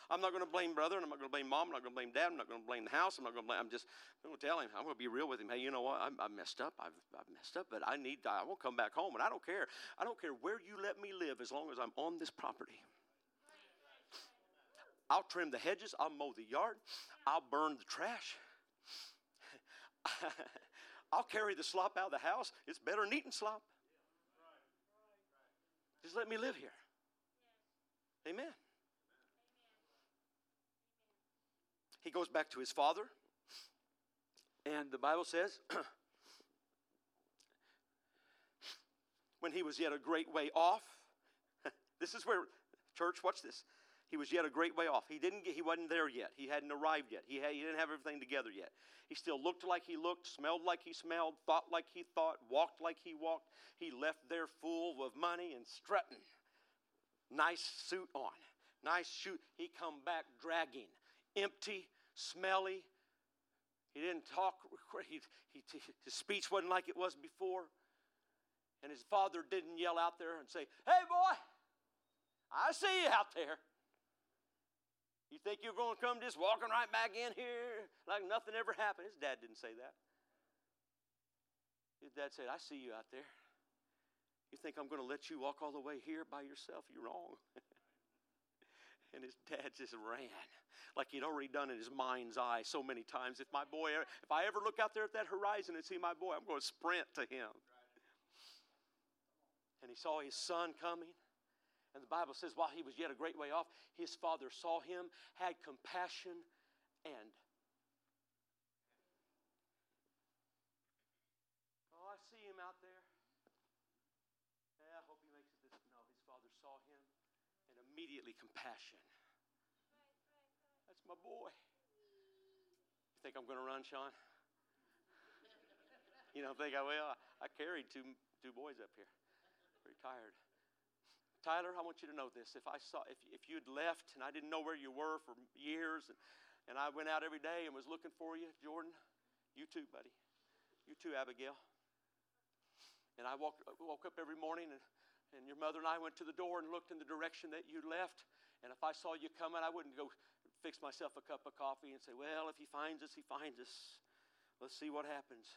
S1: I'm not going to blame brother, and I'm not going to blame mom, I'm not going to blame dad, I'm not going to blame the house, I'm not going to blame, I'm just going to tell him, I'm going to be real with him. Hey, you know what? I'm, I messed up. I've, I've messed up, but I need, I won't come back home, and I don't care. I don't care where you let me live as long as I'm on this property. I'll trim the hedges, I'll mow the yard, I'll burn the trash. I'll carry the slop out of the house. It's better than eating slop. Just let me live here. Amen. He goes back to his father, and the Bible says, when he was yet a great way off, this is where, church, watch this. He was yet a great way off. He didn't get, he wasn't there yet. He hadn't arrived yet. He, had, he didn't have everything together yet. He still looked like he looked, smelled like he smelled, thought like he thought, walked like he walked. He left there full of money and strutting. Nice suit on, nice shoe. He come back dragging, empty, smelly. He didn't talk. He, he, his speech wasn't like it was before. And his father didn't yell out there and say, "Hey, boy, I see you out there." You think you're going to come just walking right back in here like nothing ever happened? His dad didn't say that. His dad said, I see you out there. You think I'm going to let you walk all the way here by yourself? You're wrong. and his dad just ran like he'd already done in his mind's eye so many times. If my boy, if I ever look out there at that horizon and see my boy, I'm going to sprint to him. And he saw his son coming. And the Bible says, while he was yet a great way off, his father saw him, had compassion, and oh, I see him out there. Yeah, I hope he makes it this. No, his father saw him, and immediately compassion. That's my boy. You think I'm going to run, Sean? You don't think I will? I carried two two boys up here. Very tired. Tyler, I want you to know this. If I saw, if, if you'd left and I didn't know where you were for years, and, and I went out every day and was looking for you, Jordan, you too, buddy. You too, Abigail. And I woke, woke up every morning, and, and your mother and I went to the door and looked in the direction that you left. And if I saw you coming, I wouldn't go fix myself a cup of coffee and say, Well, if he finds us, he finds us. Let's see what happens.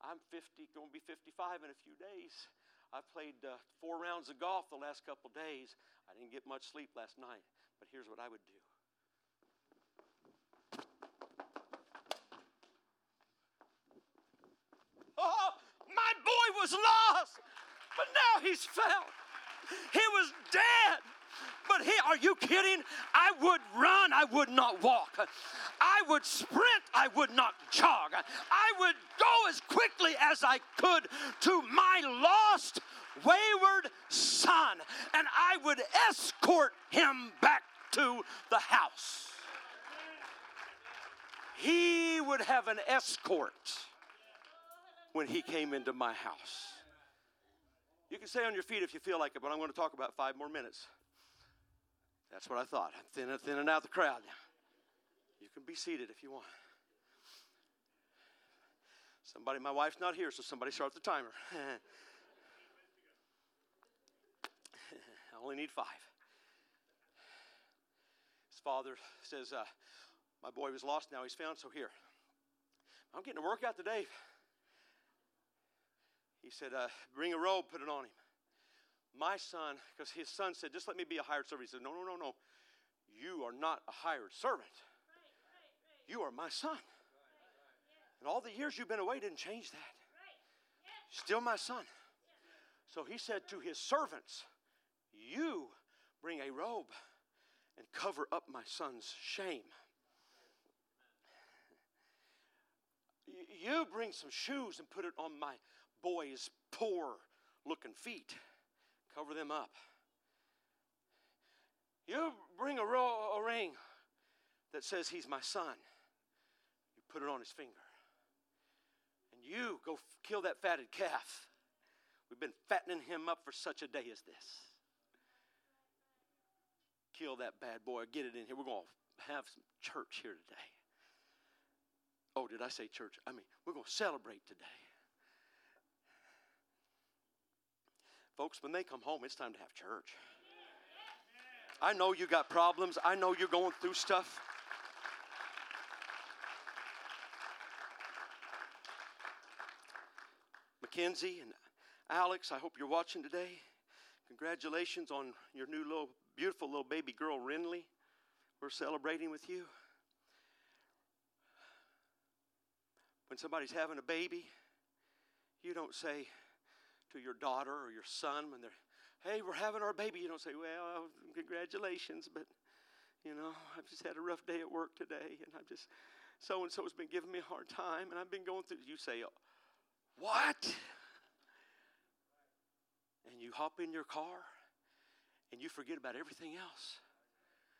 S1: I'm 50, going to be 55 in a few days. I've played uh, four rounds of golf the last couple days. I didn't get much sleep last night, but here's what I would do. Oh, my boy was lost, but now he's found. He was dead. But he, are you kidding? I would run, I would not walk. I would sprint, I would not jog. I would go as quickly as I could to my lost, wayward son, and I would escort him back to the house. He would have an escort when he came into my house. You can stay on your feet if you feel like it, but I'm going to talk about five more minutes. That's what I thought. I'm thinning, thinning out the crowd. You can be seated if you want. Somebody, my wife's not here, so somebody start the timer. I only need five. His father says, uh, My boy was lost, now he's found, so here. I'm getting a workout today. He said, uh, Bring a robe, put it on him. My son, because his son said, Just let me be a hired servant. He said, No, no, no, no. You are not a hired servant. You are my son. And all the years you've been away didn't change that. Still my son. So he said to his servants, You bring a robe and cover up my son's shame. You bring some shoes and put it on my boy's poor looking feet. Cover them up. You bring a, ro- a ring that says he's my son. You put it on his finger. And you go f- kill that fatted calf. We've been fattening him up for such a day as this. Kill that bad boy. Get it in here. We're going to have some church here today. Oh, did I say church? I mean, we're going to celebrate today. Folks, when they come home, it's time to have church. I know you got problems. I know you're going through stuff. Mackenzie and Alex, I hope you're watching today. Congratulations on your new little, beautiful little baby girl, Renly. We're celebrating with you. When somebody's having a baby, you don't say to your daughter or your son when they're, hey, we're having our baby. You don't say, well, congratulations, but, you know, I've just had a rough day at work today, and I'm just, so and so's been giving me a hard time, and I've been going through. You say, what? And you hop in your car and you forget about everything else.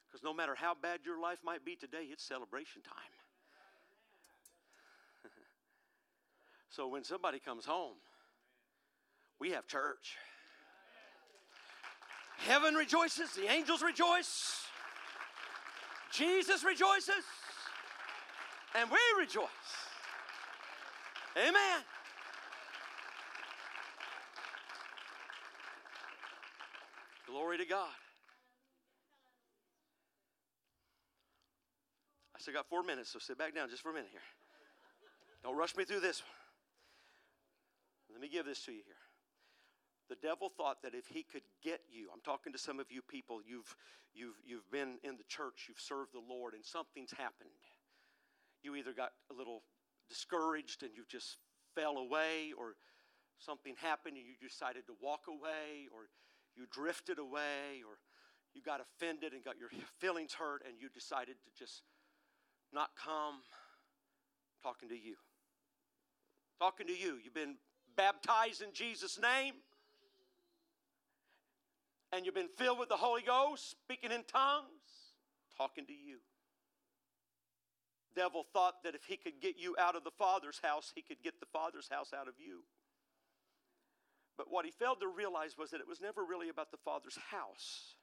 S1: Because no matter how bad your life might be today, it's celebration time. so when somebody comes home, we have church. Heaven rejoices, the angels rejoice, Jesus rejoices, and we rejoice. Amen. Glory to God. I still got four minutes, so sit back down just for a minute here. Don't rush me through this one. Let me give this to you here. The devil thought that if he could get you, I'm talking to some of you people, you've, you've, you've been in the church, you've served the Lord, and something's happened. You either got a little discouraged and you just fell away, or something happened and you decided to walk away, or you drifted away or you got offended and got your feelings hurt and you decided to just not come. Talking to you. Talking to you. You've been baptized in jesus name and you've been filled with the holy ghost speaking in tongues talking to you devil thought that if he could get you out of the father's house he could get the father's house out of you but what he failed to realize was that it was never really about the Father's house.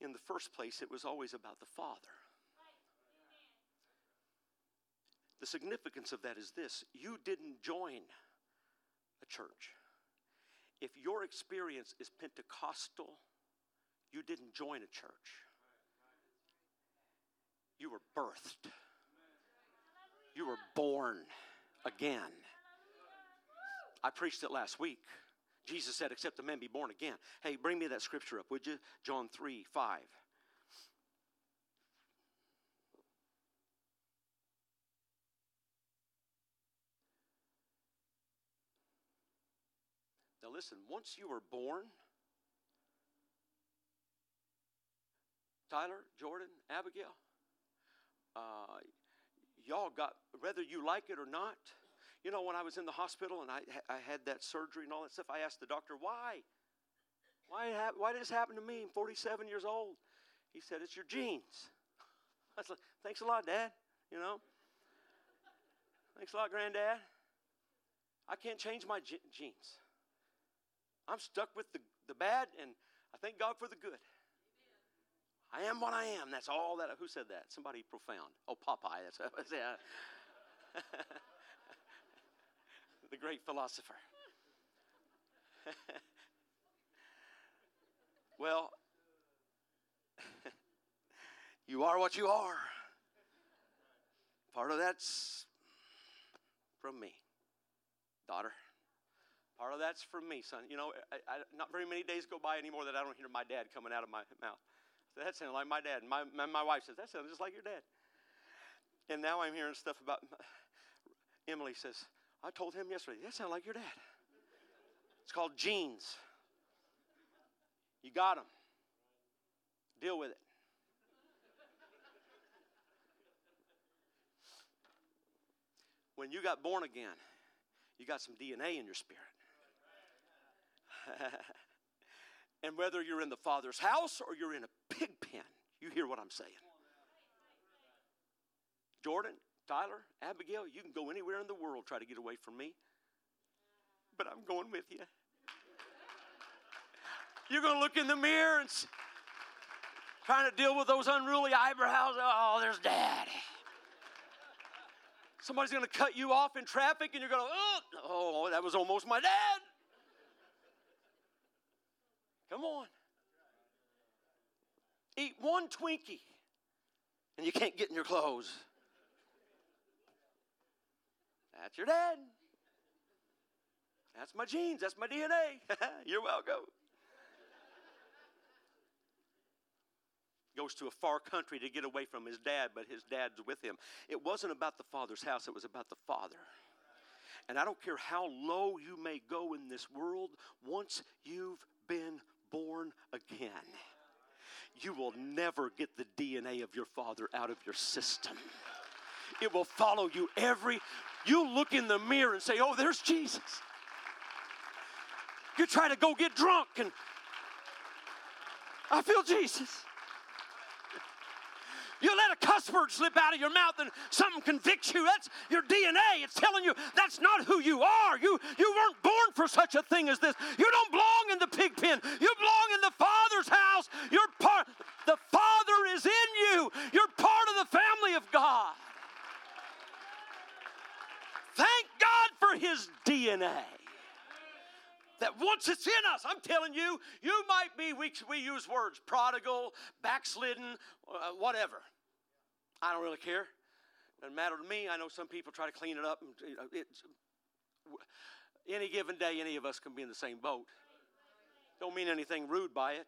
S1: In the first place, it was always about the Father. The significance of that is this you didn't join a church. If your experience is Pentecostal, you didn't join a church. You were birthed, you were born again. I preached it last week. Jesus said, Except the man be born again. Hey, bring me that scripture up, would you? John 3 5. Now, listen, once you were born, Tyler, Jordan, Abigail, uh, y'all got, whether you like it or not, you know, when I was in the hospital and I, I had that surgery and all that stuff, I asked the doctor, why? Why, why did this happen to me? I'm 47 years old. He said, it's your genes. I like, thanks a lot, Dad. You know? Thanks a lot, Granddad. I can't change my ge- genes. I'm stuck with the, the bad, and I thank God for the good. I am what I am. That's all that. Who said that? Somebody profound. Oh, Popeye. That's what I said. the great philosopher. well, you are what you are. Part of that's from me, daughter. Part of that's from me, son. You know, I, I, not very many days go by anymore that I don't hear my dad coming out of my mouth. So that sounds like my dad. My, my, my wife says, that sounds just like your dad. And now I'm hearing stuff about, Emily says, I told him yesterday, that sounds like your dad. It's called genes. You got them. Deal with it. When you got born again, you got some DNA in your spirit. and whether you're in the Father's house or you're in a pig pen, you hear what I'm saying. Jordan, Tyler, Abigail, you can go anywhere in the world, try to get away from me. But I'm going with you. You're going to look in the mirror and trying to deal with those unruly eyebrows. Oh, there's daddy. Somebody's going to cut you off in traffic and you're going to, oh, oh, that was almost my dad. Come on. Eat one Twinkie and you can't get in your clothes. That's your dad. That's my genes. That's my DNA. You're welcome. Goes to a far country to get away from his dad, but his dad's with him. It wasn't about the father's house, it was about the father. And I don't care how low you may go in this world, once you've been born again, you will never get the DNA of your father out of your system. It will follow you every you look in the mirror and say, "Oh, there's Jesus." You try to go get drunk and I feel Jesus. You let a cuss word slip out of your mouth and something convicts you. That's your DNA. It's telling you that's not who you are. You, you weren't born for such a thing as this. You don't belong in the pig pen. You belong in the Father's house. You're part, the Father is in you. You're part of the family of God. Thank God for his DNA that once it's in us, I'm telling you, you might be, we, we use words prodigal, backslidden, uh, whatever. I don't really care. Doesn't matter to me. I know some people try to clean it up. Any given day, any of us can be in the same boat. Don't mean anything rude by it.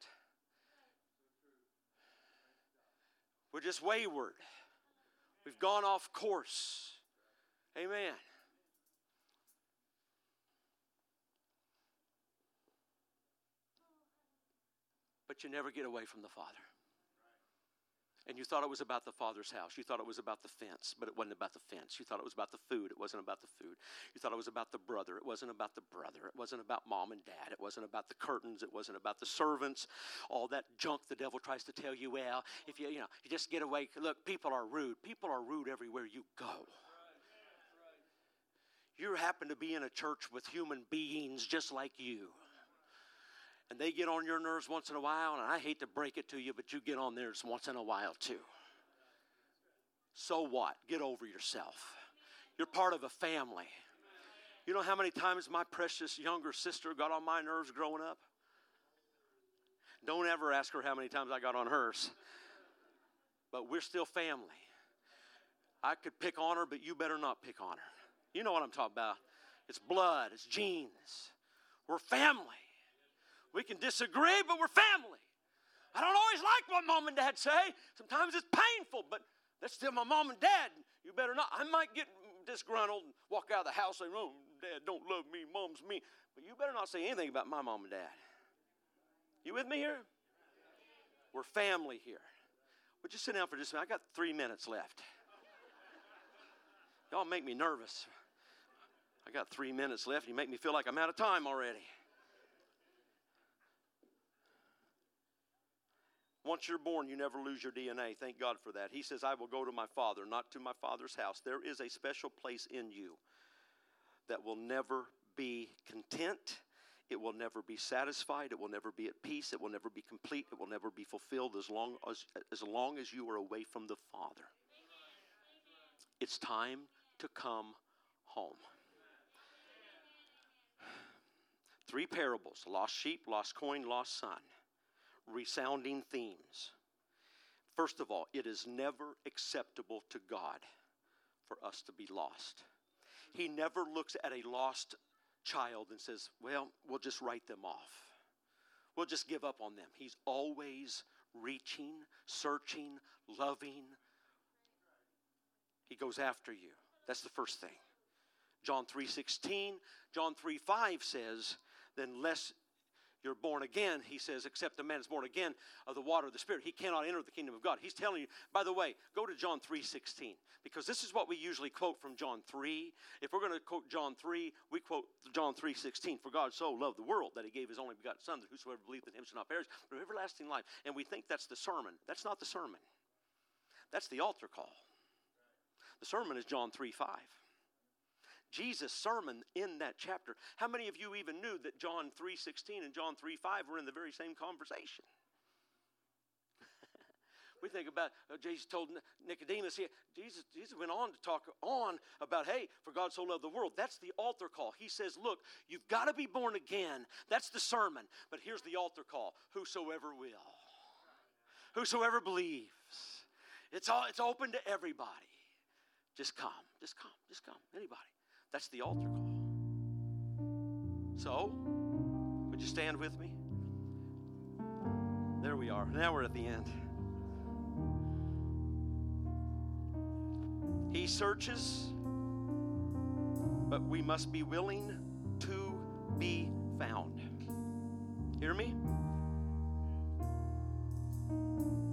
S1: We're just wayward. We've gone off course. Amen. but you never get away from the Father. And you thought it was about the Father's house. You thought it was about the fence, but it wasn't about the fence. You thought it was about the food. It wasn't about the food. You thought it was about the brother. It wasn't about the brother. It wasn't about mom and dad. It wasn't about the curtains. It wasn't about the servants. All that junk the devil tries to tell you. Well, if you, you know, you just get away. Look, people are rude. People are rude everywhere you go. You happen to be in a church with human beings just like you and they get on your nerves once in a while, and I hate to break it to you, but you get on theirs once in a while too. So what? Get over yourself. You're part of a family. You know how many times my precious younger sister got on my nerves growing up? Don't ever ask her how many times I got on hers. But we're still family. I could pick on her, but you better not pick on her. You know what I'm talking about. It's blood, it's genes. We're family. We can disagree, but we're family. I don't always like what mom and dad say. Sometimes it's painful, but that's still my mom and dad. You better not. I might get disgruntled and walk out of the house saying, Oh, dad don't love me, mom's me. But you better not say anything about my mom and dad. You with me here? We're family here. Would you sit down for just a minute? I got three minutes left. Y'all make me nervous. I got three minutes left. You make me feel like I'm out of time already. Once you're born, you never lose your DNA. Thank God for that. He says, I will go to my Father, not to my Father's house. There is a special place in you that will never be content. It will never be satisfied. It will never be at peace. It will never be complete. It will never be fulfilled as long as, as, long as you are away from the Father. It's time to come home. Three parables lost sheep, lost coin, lost son resounding themes. First of all, it is never acceptable to God for us to be lost. He never looks at a lost child and says, Well, we'll just write them off. We'll just give up on them. He's always reaching, searching, loving. He goes after you. That's the first thing. John 3:16, John 3:5 says, "Then lest you're born again, he says, except a man is born again of the water of the Spirit, he cannot enter the kingdom of God. He's telling you, by the way, go to John 3.16, because this is what we usually quote from John 3. If we're going to quote John 3, we quote John 3.16, for God so loved the world that he gave his only begotten Son, that whosoever believeth in him shall not perish, but have everlasting life. And we think that's the sermon. That's not the sermon. That's the altar call. The sermon is John 3 5. Jesus' sermon in that chapter. How many of you even knew that John 3:16 and John 3:5 were in the very same conversation? We think about uh, Jesus told Nicodemus. He, Jesus, Jesus went on to talk on about, hey, for God so loved the world. That's the altar call. He says, look, you've got to be born again. That's the sermon. But here's the altar call: whosoever will, whosoever believes. It's all. It's open to everybody. Just come. Just come. Just come. Anybody. That's the altar call. So, would you stand with me? There we are. Now we're at the end. He searches, but we must be willing to be found. Hear me?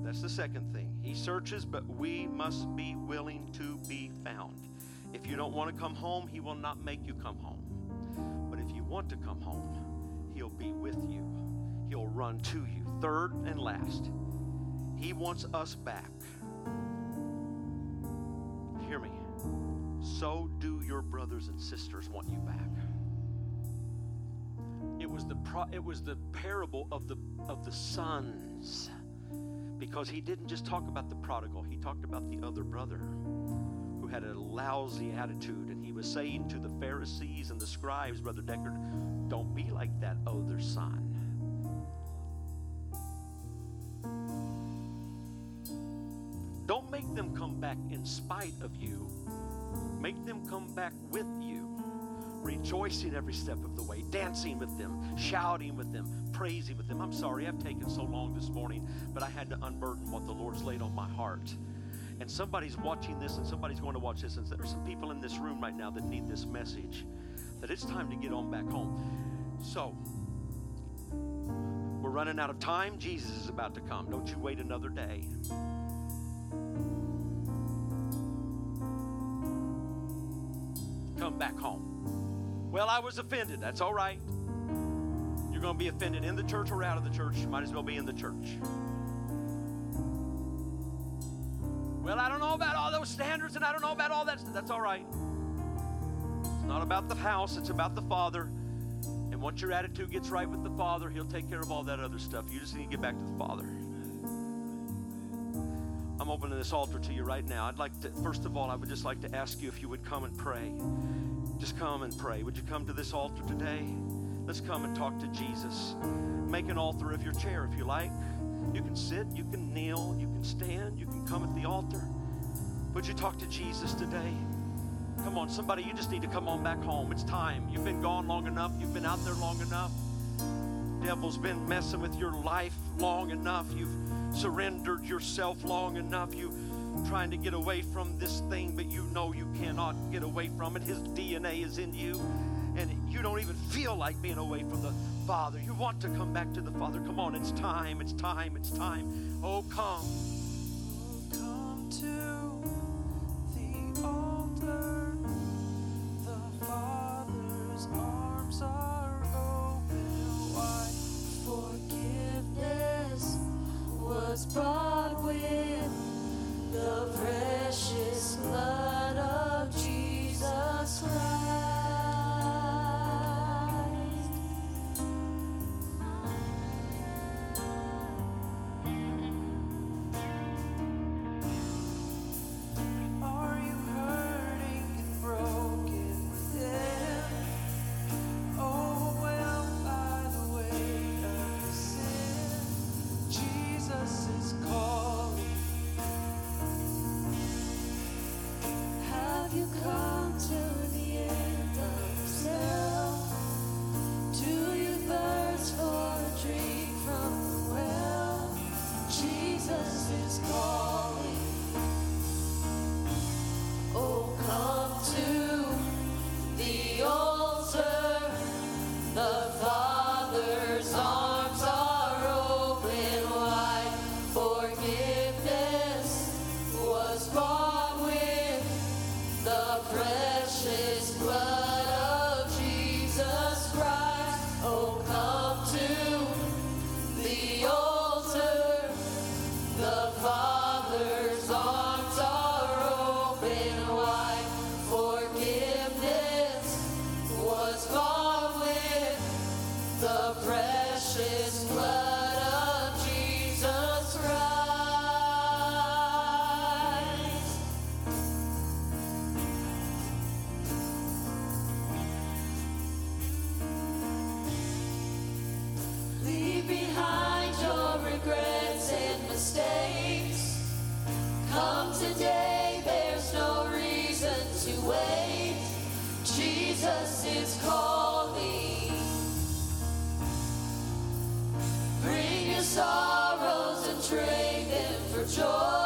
S1: That's the second thing. He searches, but we must be willing to be found. If you don't want to come home, He will not make you come home. But if you want to come home, He'll be with you, He'll run to you. Third and last, He wants us back. Hear me. So do your brothers and sisters want you back. It was the pro- it was the parable of the of the sons because he didn't just talk about the prodigal, he talked about the other brother had a lousy attitude. And he was saying to the Pharisees and the scribes, Brother Decker, don't be like that other son. Don't make them come back in spite of you. Make them come back with you, rejoicing every step of the way, dancing with them, shouting with them, praising with them. I'm sorry I've taken so long this morning, but I had to unburden what the Lord's laid on my heart. And somebody's watching this and somebody's going to watch this. And there are some people in this room right now that need this message that it's time to get on back home. So, we're running out of time. Jesus is about to come. Don't you wait another day. Come back home. Well, I was offended. That's all right. You're going to be offended in the church or out of the church. You might as well be in the church. Those standards and I don't know about all that. That's all right. It's not about the house, it's about the Father. And once your attitude gets right with the Father, He'll take care of all that other stuff. You just need to get back to the Father. I'm opening this altar to you right now. I'd like to, first of all, I would just like to ask you if you would come and pray. Just come and pray. Would you come to this altar today? Let's come and talk to Jesus. Make an altar of your chair if you like. You can sit, you can kneel, you can stand, you can come at the altar. Would you talk to Jesus today? Come on, somebody, you just need to come on back home. It's time. You've been gone long enough, you've been out there long enough. Devil's been messing with your life long enough. You've surrendered yourself long enough. You trying to get away from this thing, but you know you cannot get away from it. His DNA is in you and you don't even feel like being away from the Father. You want to come back to the Father. Come on, it's time, it's time, it's time. Oh, come.
S2: Oh, come to altar. Today, there's no reason to wait. Jesus is calling. Bring your sorrows and trade them for joy.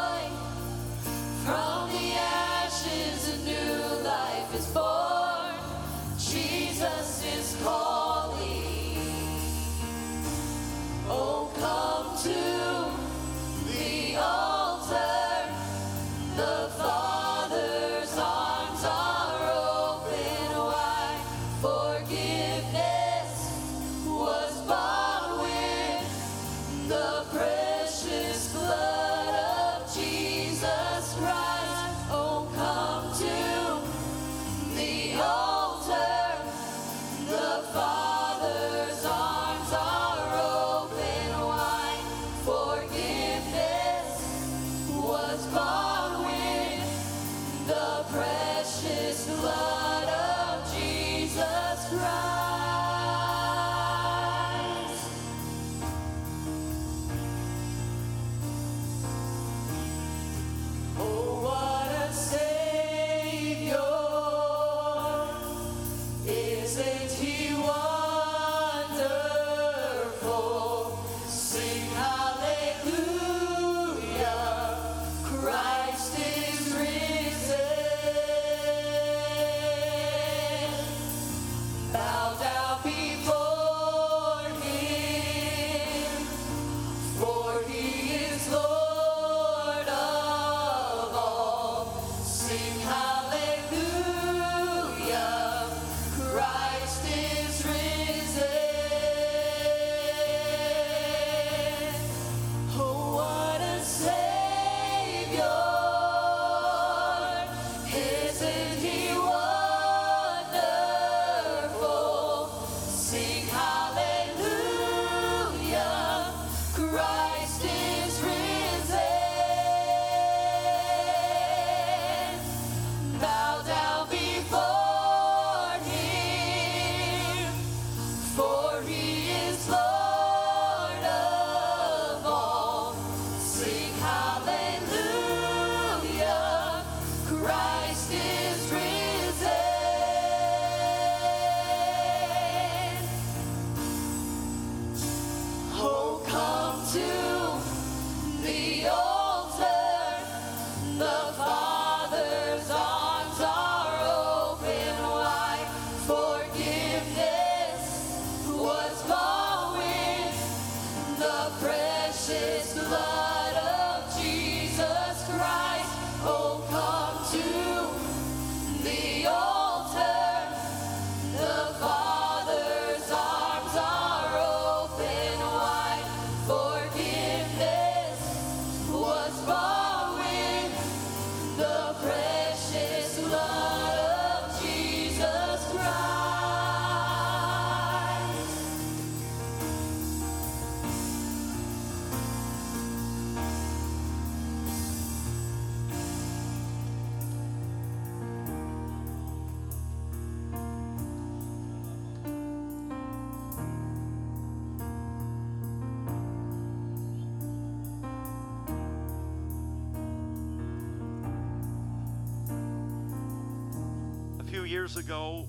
S1: Years ago,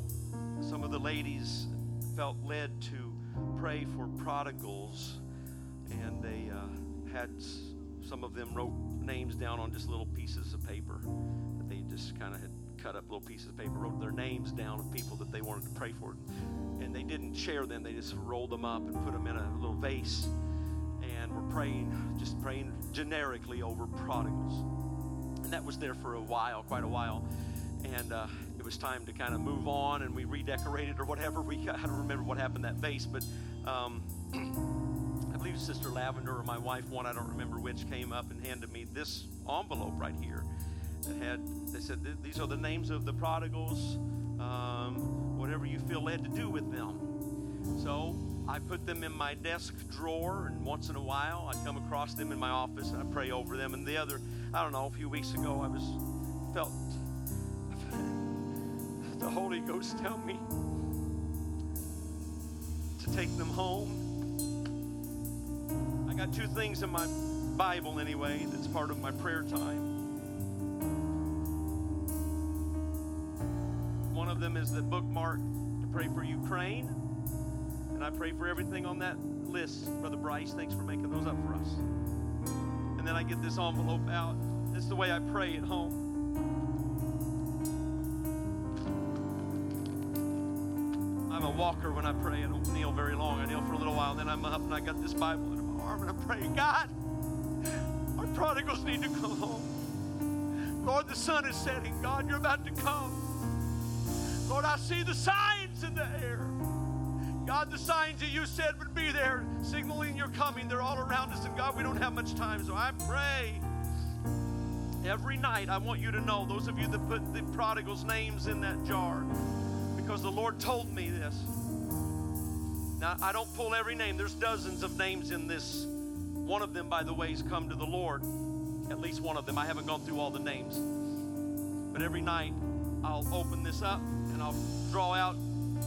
S1: some of the ladies felt led to pray for prodigals, and they uh, had some of them wrote names down on just little pieces of paper that they just kind of had cut up little pieces of paper, wrote their names down of people that they wanted to pray for, and they didn't share them; they just rolled them up and put them in a little vase, and were praying, just praying generically over prodigals and that was there for a while, quite a while. And uh, was time to kind of move on, and we redecorated or whatever. We I don't remember what happened to that vase, but um, I believe Sister Lavender or my wife, one I don't remember which, came up and handed me this envelope right here that had. They said these are the names of the prodigals. Um, whatever you feel led to do with them. So I put them in my desk drawer, and once in a while I come across them in my office and I pray over them. And the other, I don't know, a few weeks ago I was Ghost tell me to take them home. I got two things in my Bible, anyway, that's part of my prayer time. One of them is the bookmark to pray for Ukraine, and I pray for everything on that list. Brother Bryce, thanks for making those up for us. And then I get this envelope out. This is the way I pray at home. Walker when I pray. I don't kneel very long. I kneel for a little while, then I'm up and I got this Bible in my arm and I'm praying, God, our prodigals need to come home. Lord, the sun is setting. God, you're about to come. Lord, I see the signs in the air. God, the signs that you said would be there, signaling you're coming, they're all around us. And God, we don't have much time, so I pray every night. I want you to know, those of you that put the prodigals' names in that jar, because the Lord told me this. Now, I don't pull every name, there's dozens of names in this. One of them, by the way, has come to the Lord. At least one of them. I haven't gone through all the names. But every night, I'll open this up and I'll draw out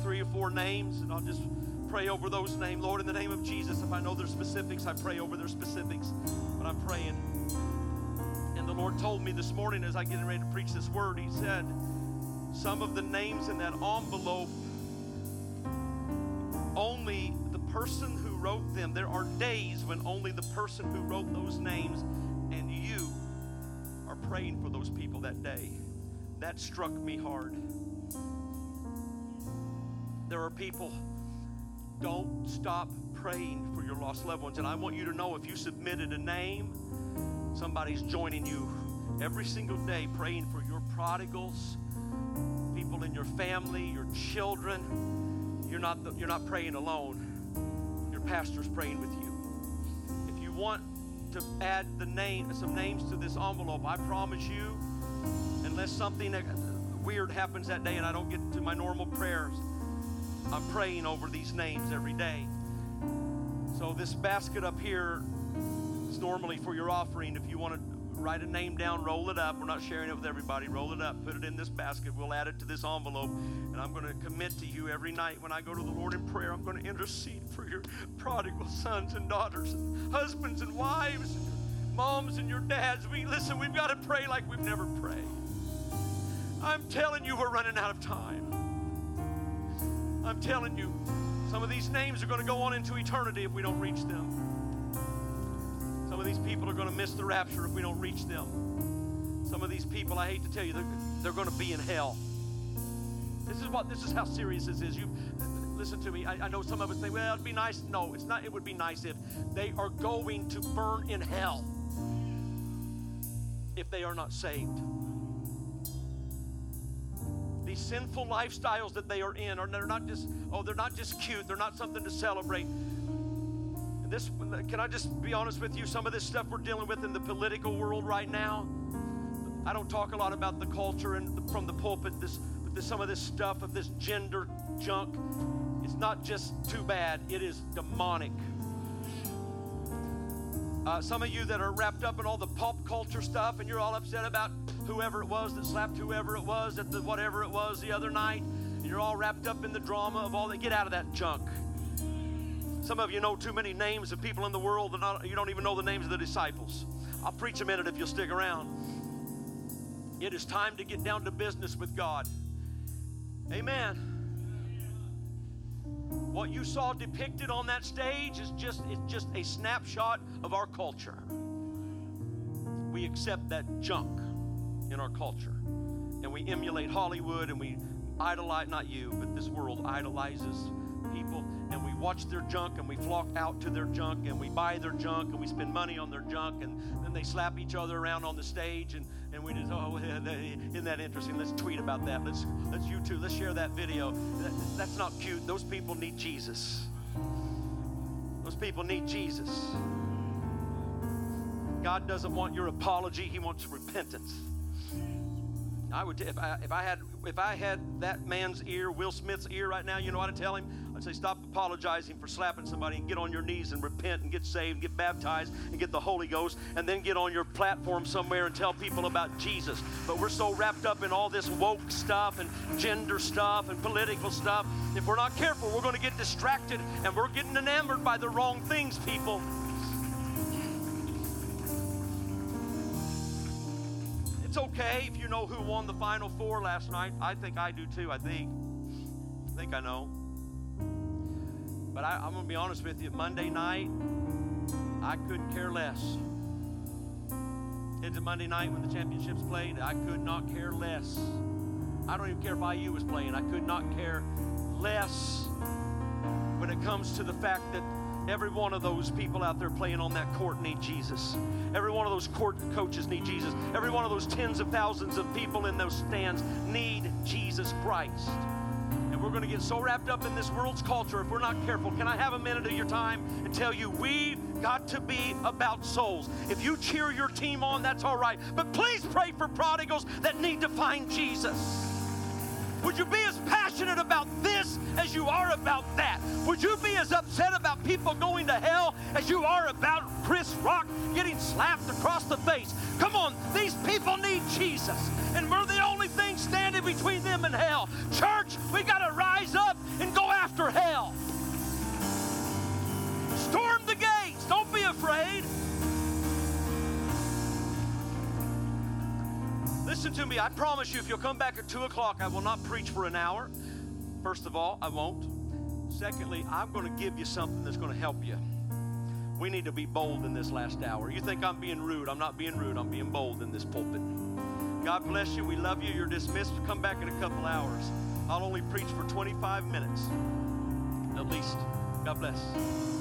S1: three or four names and I'll just pray over those names. Lord, in the name of Jesus, if I know their specifics, I pray over their specifics. But I'm praying. And the Lord told me this morning as I get ready to preach this word, He said, some of the names in that envelope, only the person who wrote them, there are days when only the person who wrote those names and you are praying for those people that day. That struck me hard. There are people, don't stop praying for your lost loved ones. And I want you to know if you submitted a name, somebody's joining you every single day praying for your prodigals, people in your family, your children. You're not, the, you're not praying alone. Your pastor's praying with you. If you want to add the name, some names to this envelope, I promise you, unless something weird happens that day and I don't get to my normal prayers, I'm praying over these names every day. So this basket up here is normally for your offering. If you want to write a name down, roll it up. We're not sharing it with everybody. Roll it up, put it in this basket. We'll add it to this envelope. And I'm going to commit to you every night when I go to the Lord in prayer. I'm going to intercede for your prodigal sons and daughters, and husbands and wives, and moms and your dads. We listen, we've got to pray like we've never prayed. I'm telling you, we're running out of time. I'm telling you, some of these names are going to go on into eternity if we don't reach them. Some of these people are going to miss the rapture if we don't reach them. Some of these people, I hate to tell you, they're, they're going to be in hell. This is what this is how serious this is. You listen to me. I, I know some of us think, well, it'd be nice. No, it's not. It would be nice if they are going to burn in hell if they are not saved. These sinful lifestyles that they are in are they're not just oh they're not just cute. They're not something to celebrate this can I just be honest with you? Some of this stuff we're dealing with in the political world right now. I don't talk a lot about the culture and from the pulpit. This, but this, some of this stuff of this gender junk, it's not just too bad. It is demonic. Uh, some of you that are wrapped up in all the pop culture stuff, and you're all upset about whoever it was that slapped whoever it was at the whatever it was the other night, and you're all wrapped up in the drama of all that. Get out of that junk. Some of you know too many names of people in the world that not, you don't even know the names of the disciples. I'll preach a minute if you'll stick around. It is time to get down to business with God. Amen. What you saw depicted on that stage is just it's just a snapshot of our culture. We accept that junk in our culture. And we emulate Hollywood and we idolize not you, but this world idolizes people and we watch their junk and we flock out to their junk and we buy their junk and we spend money on their junk and then they slap each other around on the stage and, and we just oh isn't that interesting? Let's tweet about that. Let's let's you too let's share that video. That, that's not cute. Those people need jesus. Those people need jesus. God doesn't want your apology. He wants repentance. I would, if I, if I had, if I had that man's ear, Will Smith's ear right now, you know what I'd tell him? I'd say, stop apologizing for slapping somebody and get on your knees and repent and get saved and get baptized and get the Holy Ghost and then get on your platform somewhere and tell people about Jesus. But we're so wrapped up in all this woke stuff and gender stuff and political stuff. If we're not careful, we're going to get distracted and we're getting enamored by the wrong things, people. It's okay if you know who won the Final Four last night. I think I do too. I think. I think I know. But I, I'm going to be honest with you. Monday night, I couldn't care less. Into Monday night when the championships played, I could not care less. I don't even care if IU was playing. I could not care less when it comes to the fact that every one of those people out there playing on that court need Jesus. Every one of those court coaches need Jesus. Every one of those tens of thousands of people in those stands need Jesus Christ. We're going to get so wrapped up in this world's culture if we're not careful. Can I have a minute of your time and tell you we've got to be about souls. If you cheer your team on, that's all right. But please pray for prodigals that need to find Jesus. Would you be as passionate about this as you are about that? Would you be as upset about people going to hell as you are about Chris Rock getting slapped across the face? Come on, these people need Jesus, and we're the only thing standing between them and hell. Church, we got to rise up and go after hell. Storm the gates. Don't be afraid. Listen to me. I promise you, if you'll come back at 2 o'clock, I will not preach for an hour. First of all, I won't. Secondly, I'm going to give you something that's going to help you. We need to be bold in this last hour. You think I'm being rude? I'm not being rude. I'm being bold in this pulpit. God bless you. We love you. You're dismissed. Come back in a couple hours. I'll only preach for 25 minutes at least. God bless.